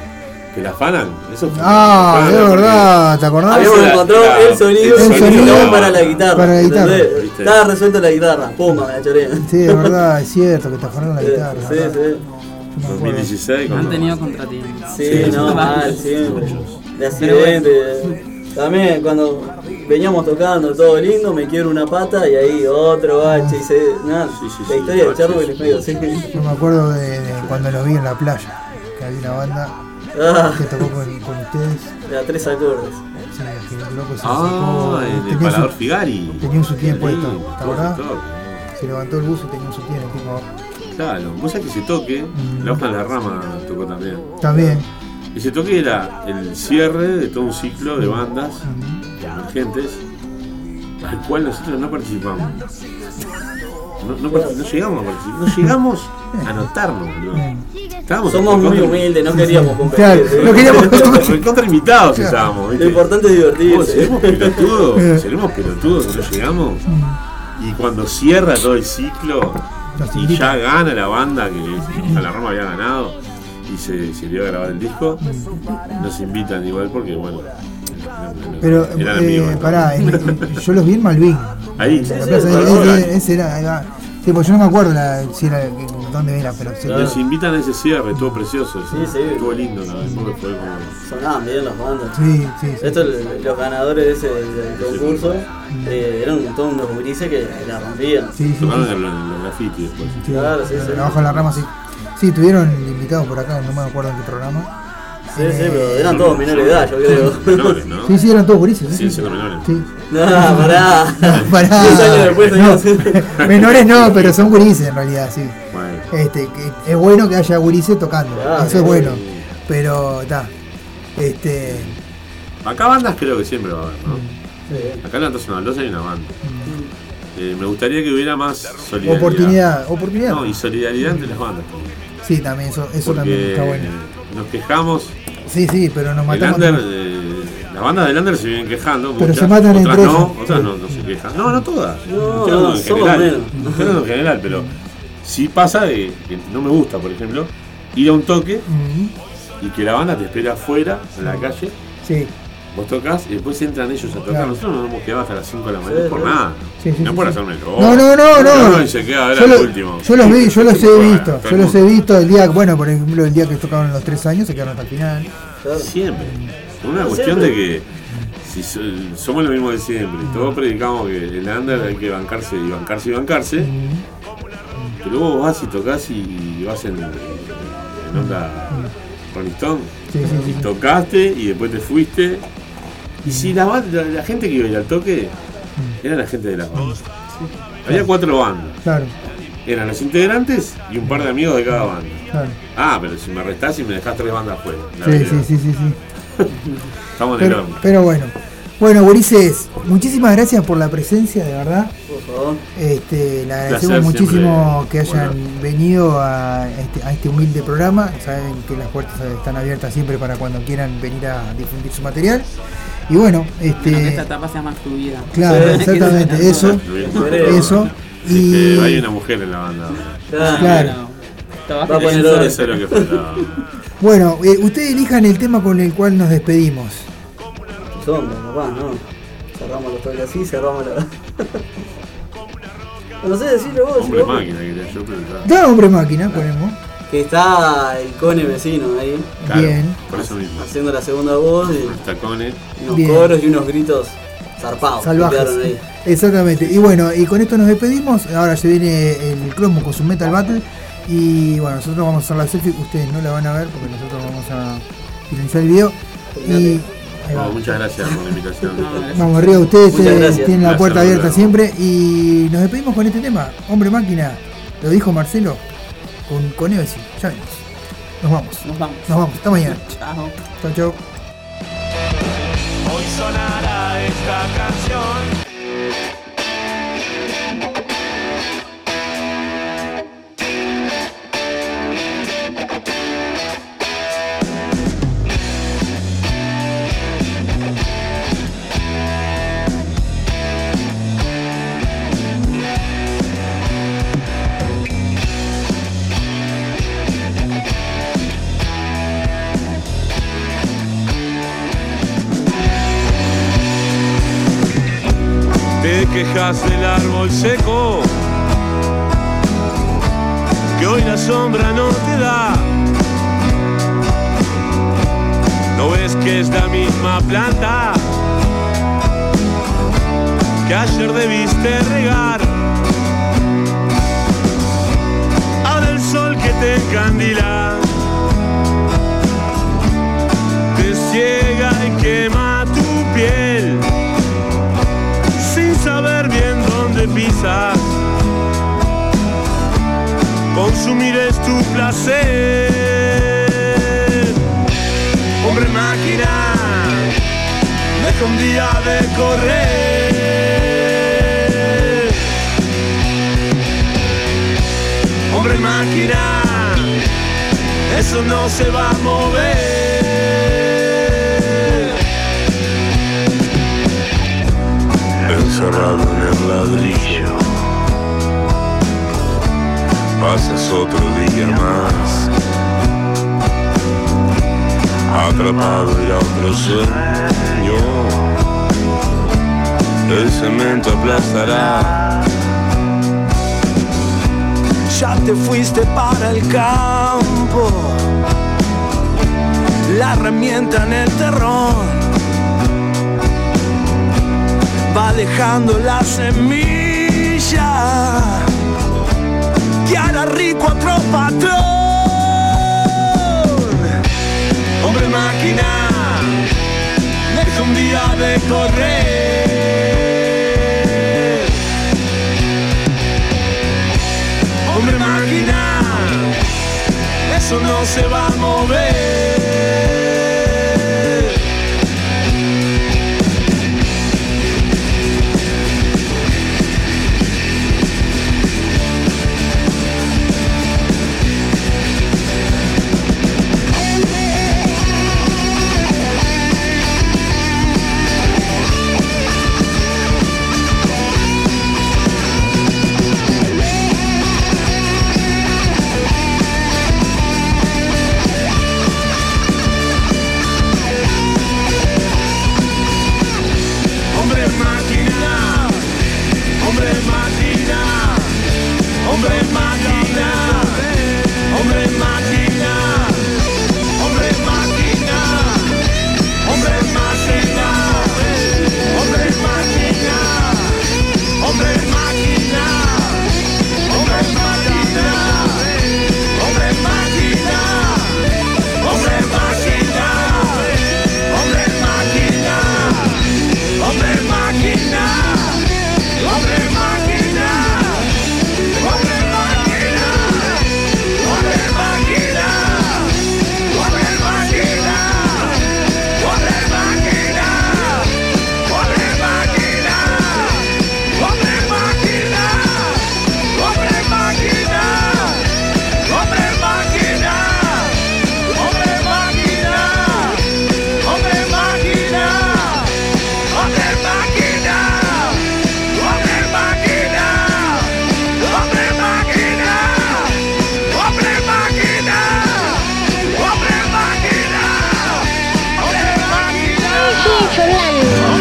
que la afanan. Eso fue- Ah, es verdad, ¿te acordás? Habíamos la- encontrado la- el sonido el para la guitarra. para la guitarra. Estaba resuelta la guitarra, pumba, me la choré. Sí, es verdad, es cierto que te afanaron la guitarra. Sí, ¿verdad? sí. Acuerdo. 2016 Han tenido contratiempos. Sí, Sí, no, sí, mal, sí, siempre. De accidente. También cuando veníamos tocando todo lindo, me quiebro una pata y ahí otro bache y se. Nada, Sí, sí, la sí, historia de baches. Chernobyl es medio así. Yo me acuerdo de, de cuando los vi en la playa, que había una banda Ah, que tocó con, con ustedes. de a tres acordes. Sí, que el loco se Ah, sacó- el, tenía, parador su, Figari. tenía un sutién Sí, puesto, se levantó el buzo y tenía un sutién el tipo. Claro, vos sabés que ese toque, Mm. la hoja de la rama tocó también. También. Ese toque era el cierre de todo un ciclo de bandas emergentes al cual nosotros no participamos. No, no partic- no llegamos a participar, no llegamos a notarnos, boludo. Estábamos Somos muy humildes, no queríamos Claro, competir. no queríamos recontra invitados estábamos, Lo importante es divertirse. seremos pelotudos, seremos pelotudos no llegamos. Y cuando cierra todo el ciclo y ya gana la banda que a la Roma había ganado y se, se dio a grabar el disco, nos invitan igual porque bueno. Pero, eh. ¿no? pará, en- yo los vi en Malvin. Ahí, En la sí, plaza, sí, ese- ese- era, ahí va. Sí, pues yo no me acuerdo la, si era, dónde era, pero sí. Nos invitan a ese cierre, estuvo precioso. Sí, sí. Estuvo lindo porque fue como. Sonaban bien las bandas. Sí, sí, sí. Estos, los ganadores de ese del concurso, eh, eran todos unos gurises que la rompían. Sí, sí, Tocaron sí. en los en los graffiti después. Sí, Claro, sí, sí. Abajo de la rama, sí. Sí, tuvieron invitados por acá, no me acuerdo en qué programa. Sí, sí, pero eran todos menores de edad, yo creo. Menores, ¿no? Sí, sí, eran todos gurises. Sí, siendo menores. sí. No, pará. Pará. Diez años después No, menores no, pero son gurises en realidad, sí. Bueno. Este, es bueno que haya gurises tocando, Claro, eso es bueno. Pero está. Este. Acá bandas creo que siempre va a haber, ¿no? Acá en la Tosa Mendoza hay una banda. Eh, me gustaría que hubiera más solidaridad. Oportunidad, oportunidad. No, y solidaridad entre las bandas también. Sí, también, eso, eso Porque también está bueno. Nos quejamos. Sí, sí, pero nos El matamos. under, todos. eh, las bandas del under se vienen quejando. Pero muchas, se matan otras entre no, ellas. Otras Sí. no, no se quejan. No, no todas. No, no, en general. en general, pero sí pasa de que no me gusta, por ejemplo, ir a un toque y que la banda te espera afuera, en la calle. Sí. Vos tocas y después entran ellos a tocar. Claro. Nosotros nos hemos quedado hasta las 5 de la mañana Sí, por sí. nada. Sí, sí, no sí, por sí. hacerme el No, no, no, no. Y se queda a ver Yo, lo- último. yo los vi, yo los he visto, yo el los he visto el día, bueno, por ejemplo, el día que tocaron los tres años, se quedaron hasta el final. Siempre. Una cuestión de que si so- somos lo mismo de siempre, y todos predicamos que el under hay que bancarse y bancarse y bancarse, pero vos vas y tocas y vas en, en onda Rolling Stone, Sí, sí, sí. y tocaste y después te fuiste. Y si la, ban- la, la gente que iba a ir al toque era la gente de las bandas. Había cuatro bandas. Claro, Eran los integrantes y un par de amigos de cada banda. claro. Ah, pero si me restás y me dejás tres bandas afuera. la Sí, sí, sí, sí, sí. Estamos en el Pero, horno. pero bueno. Bueno, Gurises, muchísimas gracias por la presencia, de verdad. Por favor. Este, le agradecemos Placer muchísimo siempre que hayan venido a este, a este humilde programa. Saben que las puertas están abiertas siempre para cuando quieran venir a difundir su material. Y bueno, Bueno, que esta este, etapa sea más fluida. claro, exactamente, eso, eso. Y Este, hay una mujer en la banda. ahora. claro. Estaba Va a poner. Eso es lo que faltaba. Bueno, eh, ustedes elijan el tema con el cual nos despedimos. Sombra, papá, no. Cerramos los toques así, cerramos la. no sé decirlo vos. Hombre vos. máquina, quería yo, pero. Da hombre máquina, ponemos. Que está el cone vecino ahí, Claro, Bien. Por eso mismo. haciendo la segunda voz y Los tacones. unos Bien. coros y unos gritos zarpados. Salvajes. ahí. Exactamente. Y bueno, y con esto nos despedimos. Ahora se viene el Cromo con su Metal Battle. Y bueno, nosotros vamos a hacer la selfie. Ustedes no la van a ver porque nosotros vamos a finalizar el video. Y. No, muchas gracias por la invitación. Vamos arriba, ustedes eh, tienen la Gracias, puerta abierta siempre. Y nos despedimos con este tema. Hombre máquina, lo dijo Marcelo. Con, con Evesi. Ya vemos. Nos vamos. Nos vamos. Nos vamos. Hasta mañana. Chao. Chau, chau. Hoy sonará esta canción. Quejas del árbol seco, que hoy la sombra no te da. No ves que es la misma planta que ayer debiste regar. Ahora el sol que te encandila te ciega y quema dónde pisas. Consumir es tu placer. Hombre máquina, deja un día de correr. Hombre máquina, eso no se va a mover. Encerrado en el ladrillo. Pasas otro día más, atrapado en otro sueño. El cemento aplastará. Ya te fuiste para el campo, la herramienta en el terrón va dejando la semilla que hará rico a otro patrón. Hombre máquina, deja un día de correr. Hombre máquina, eso no se va a mover.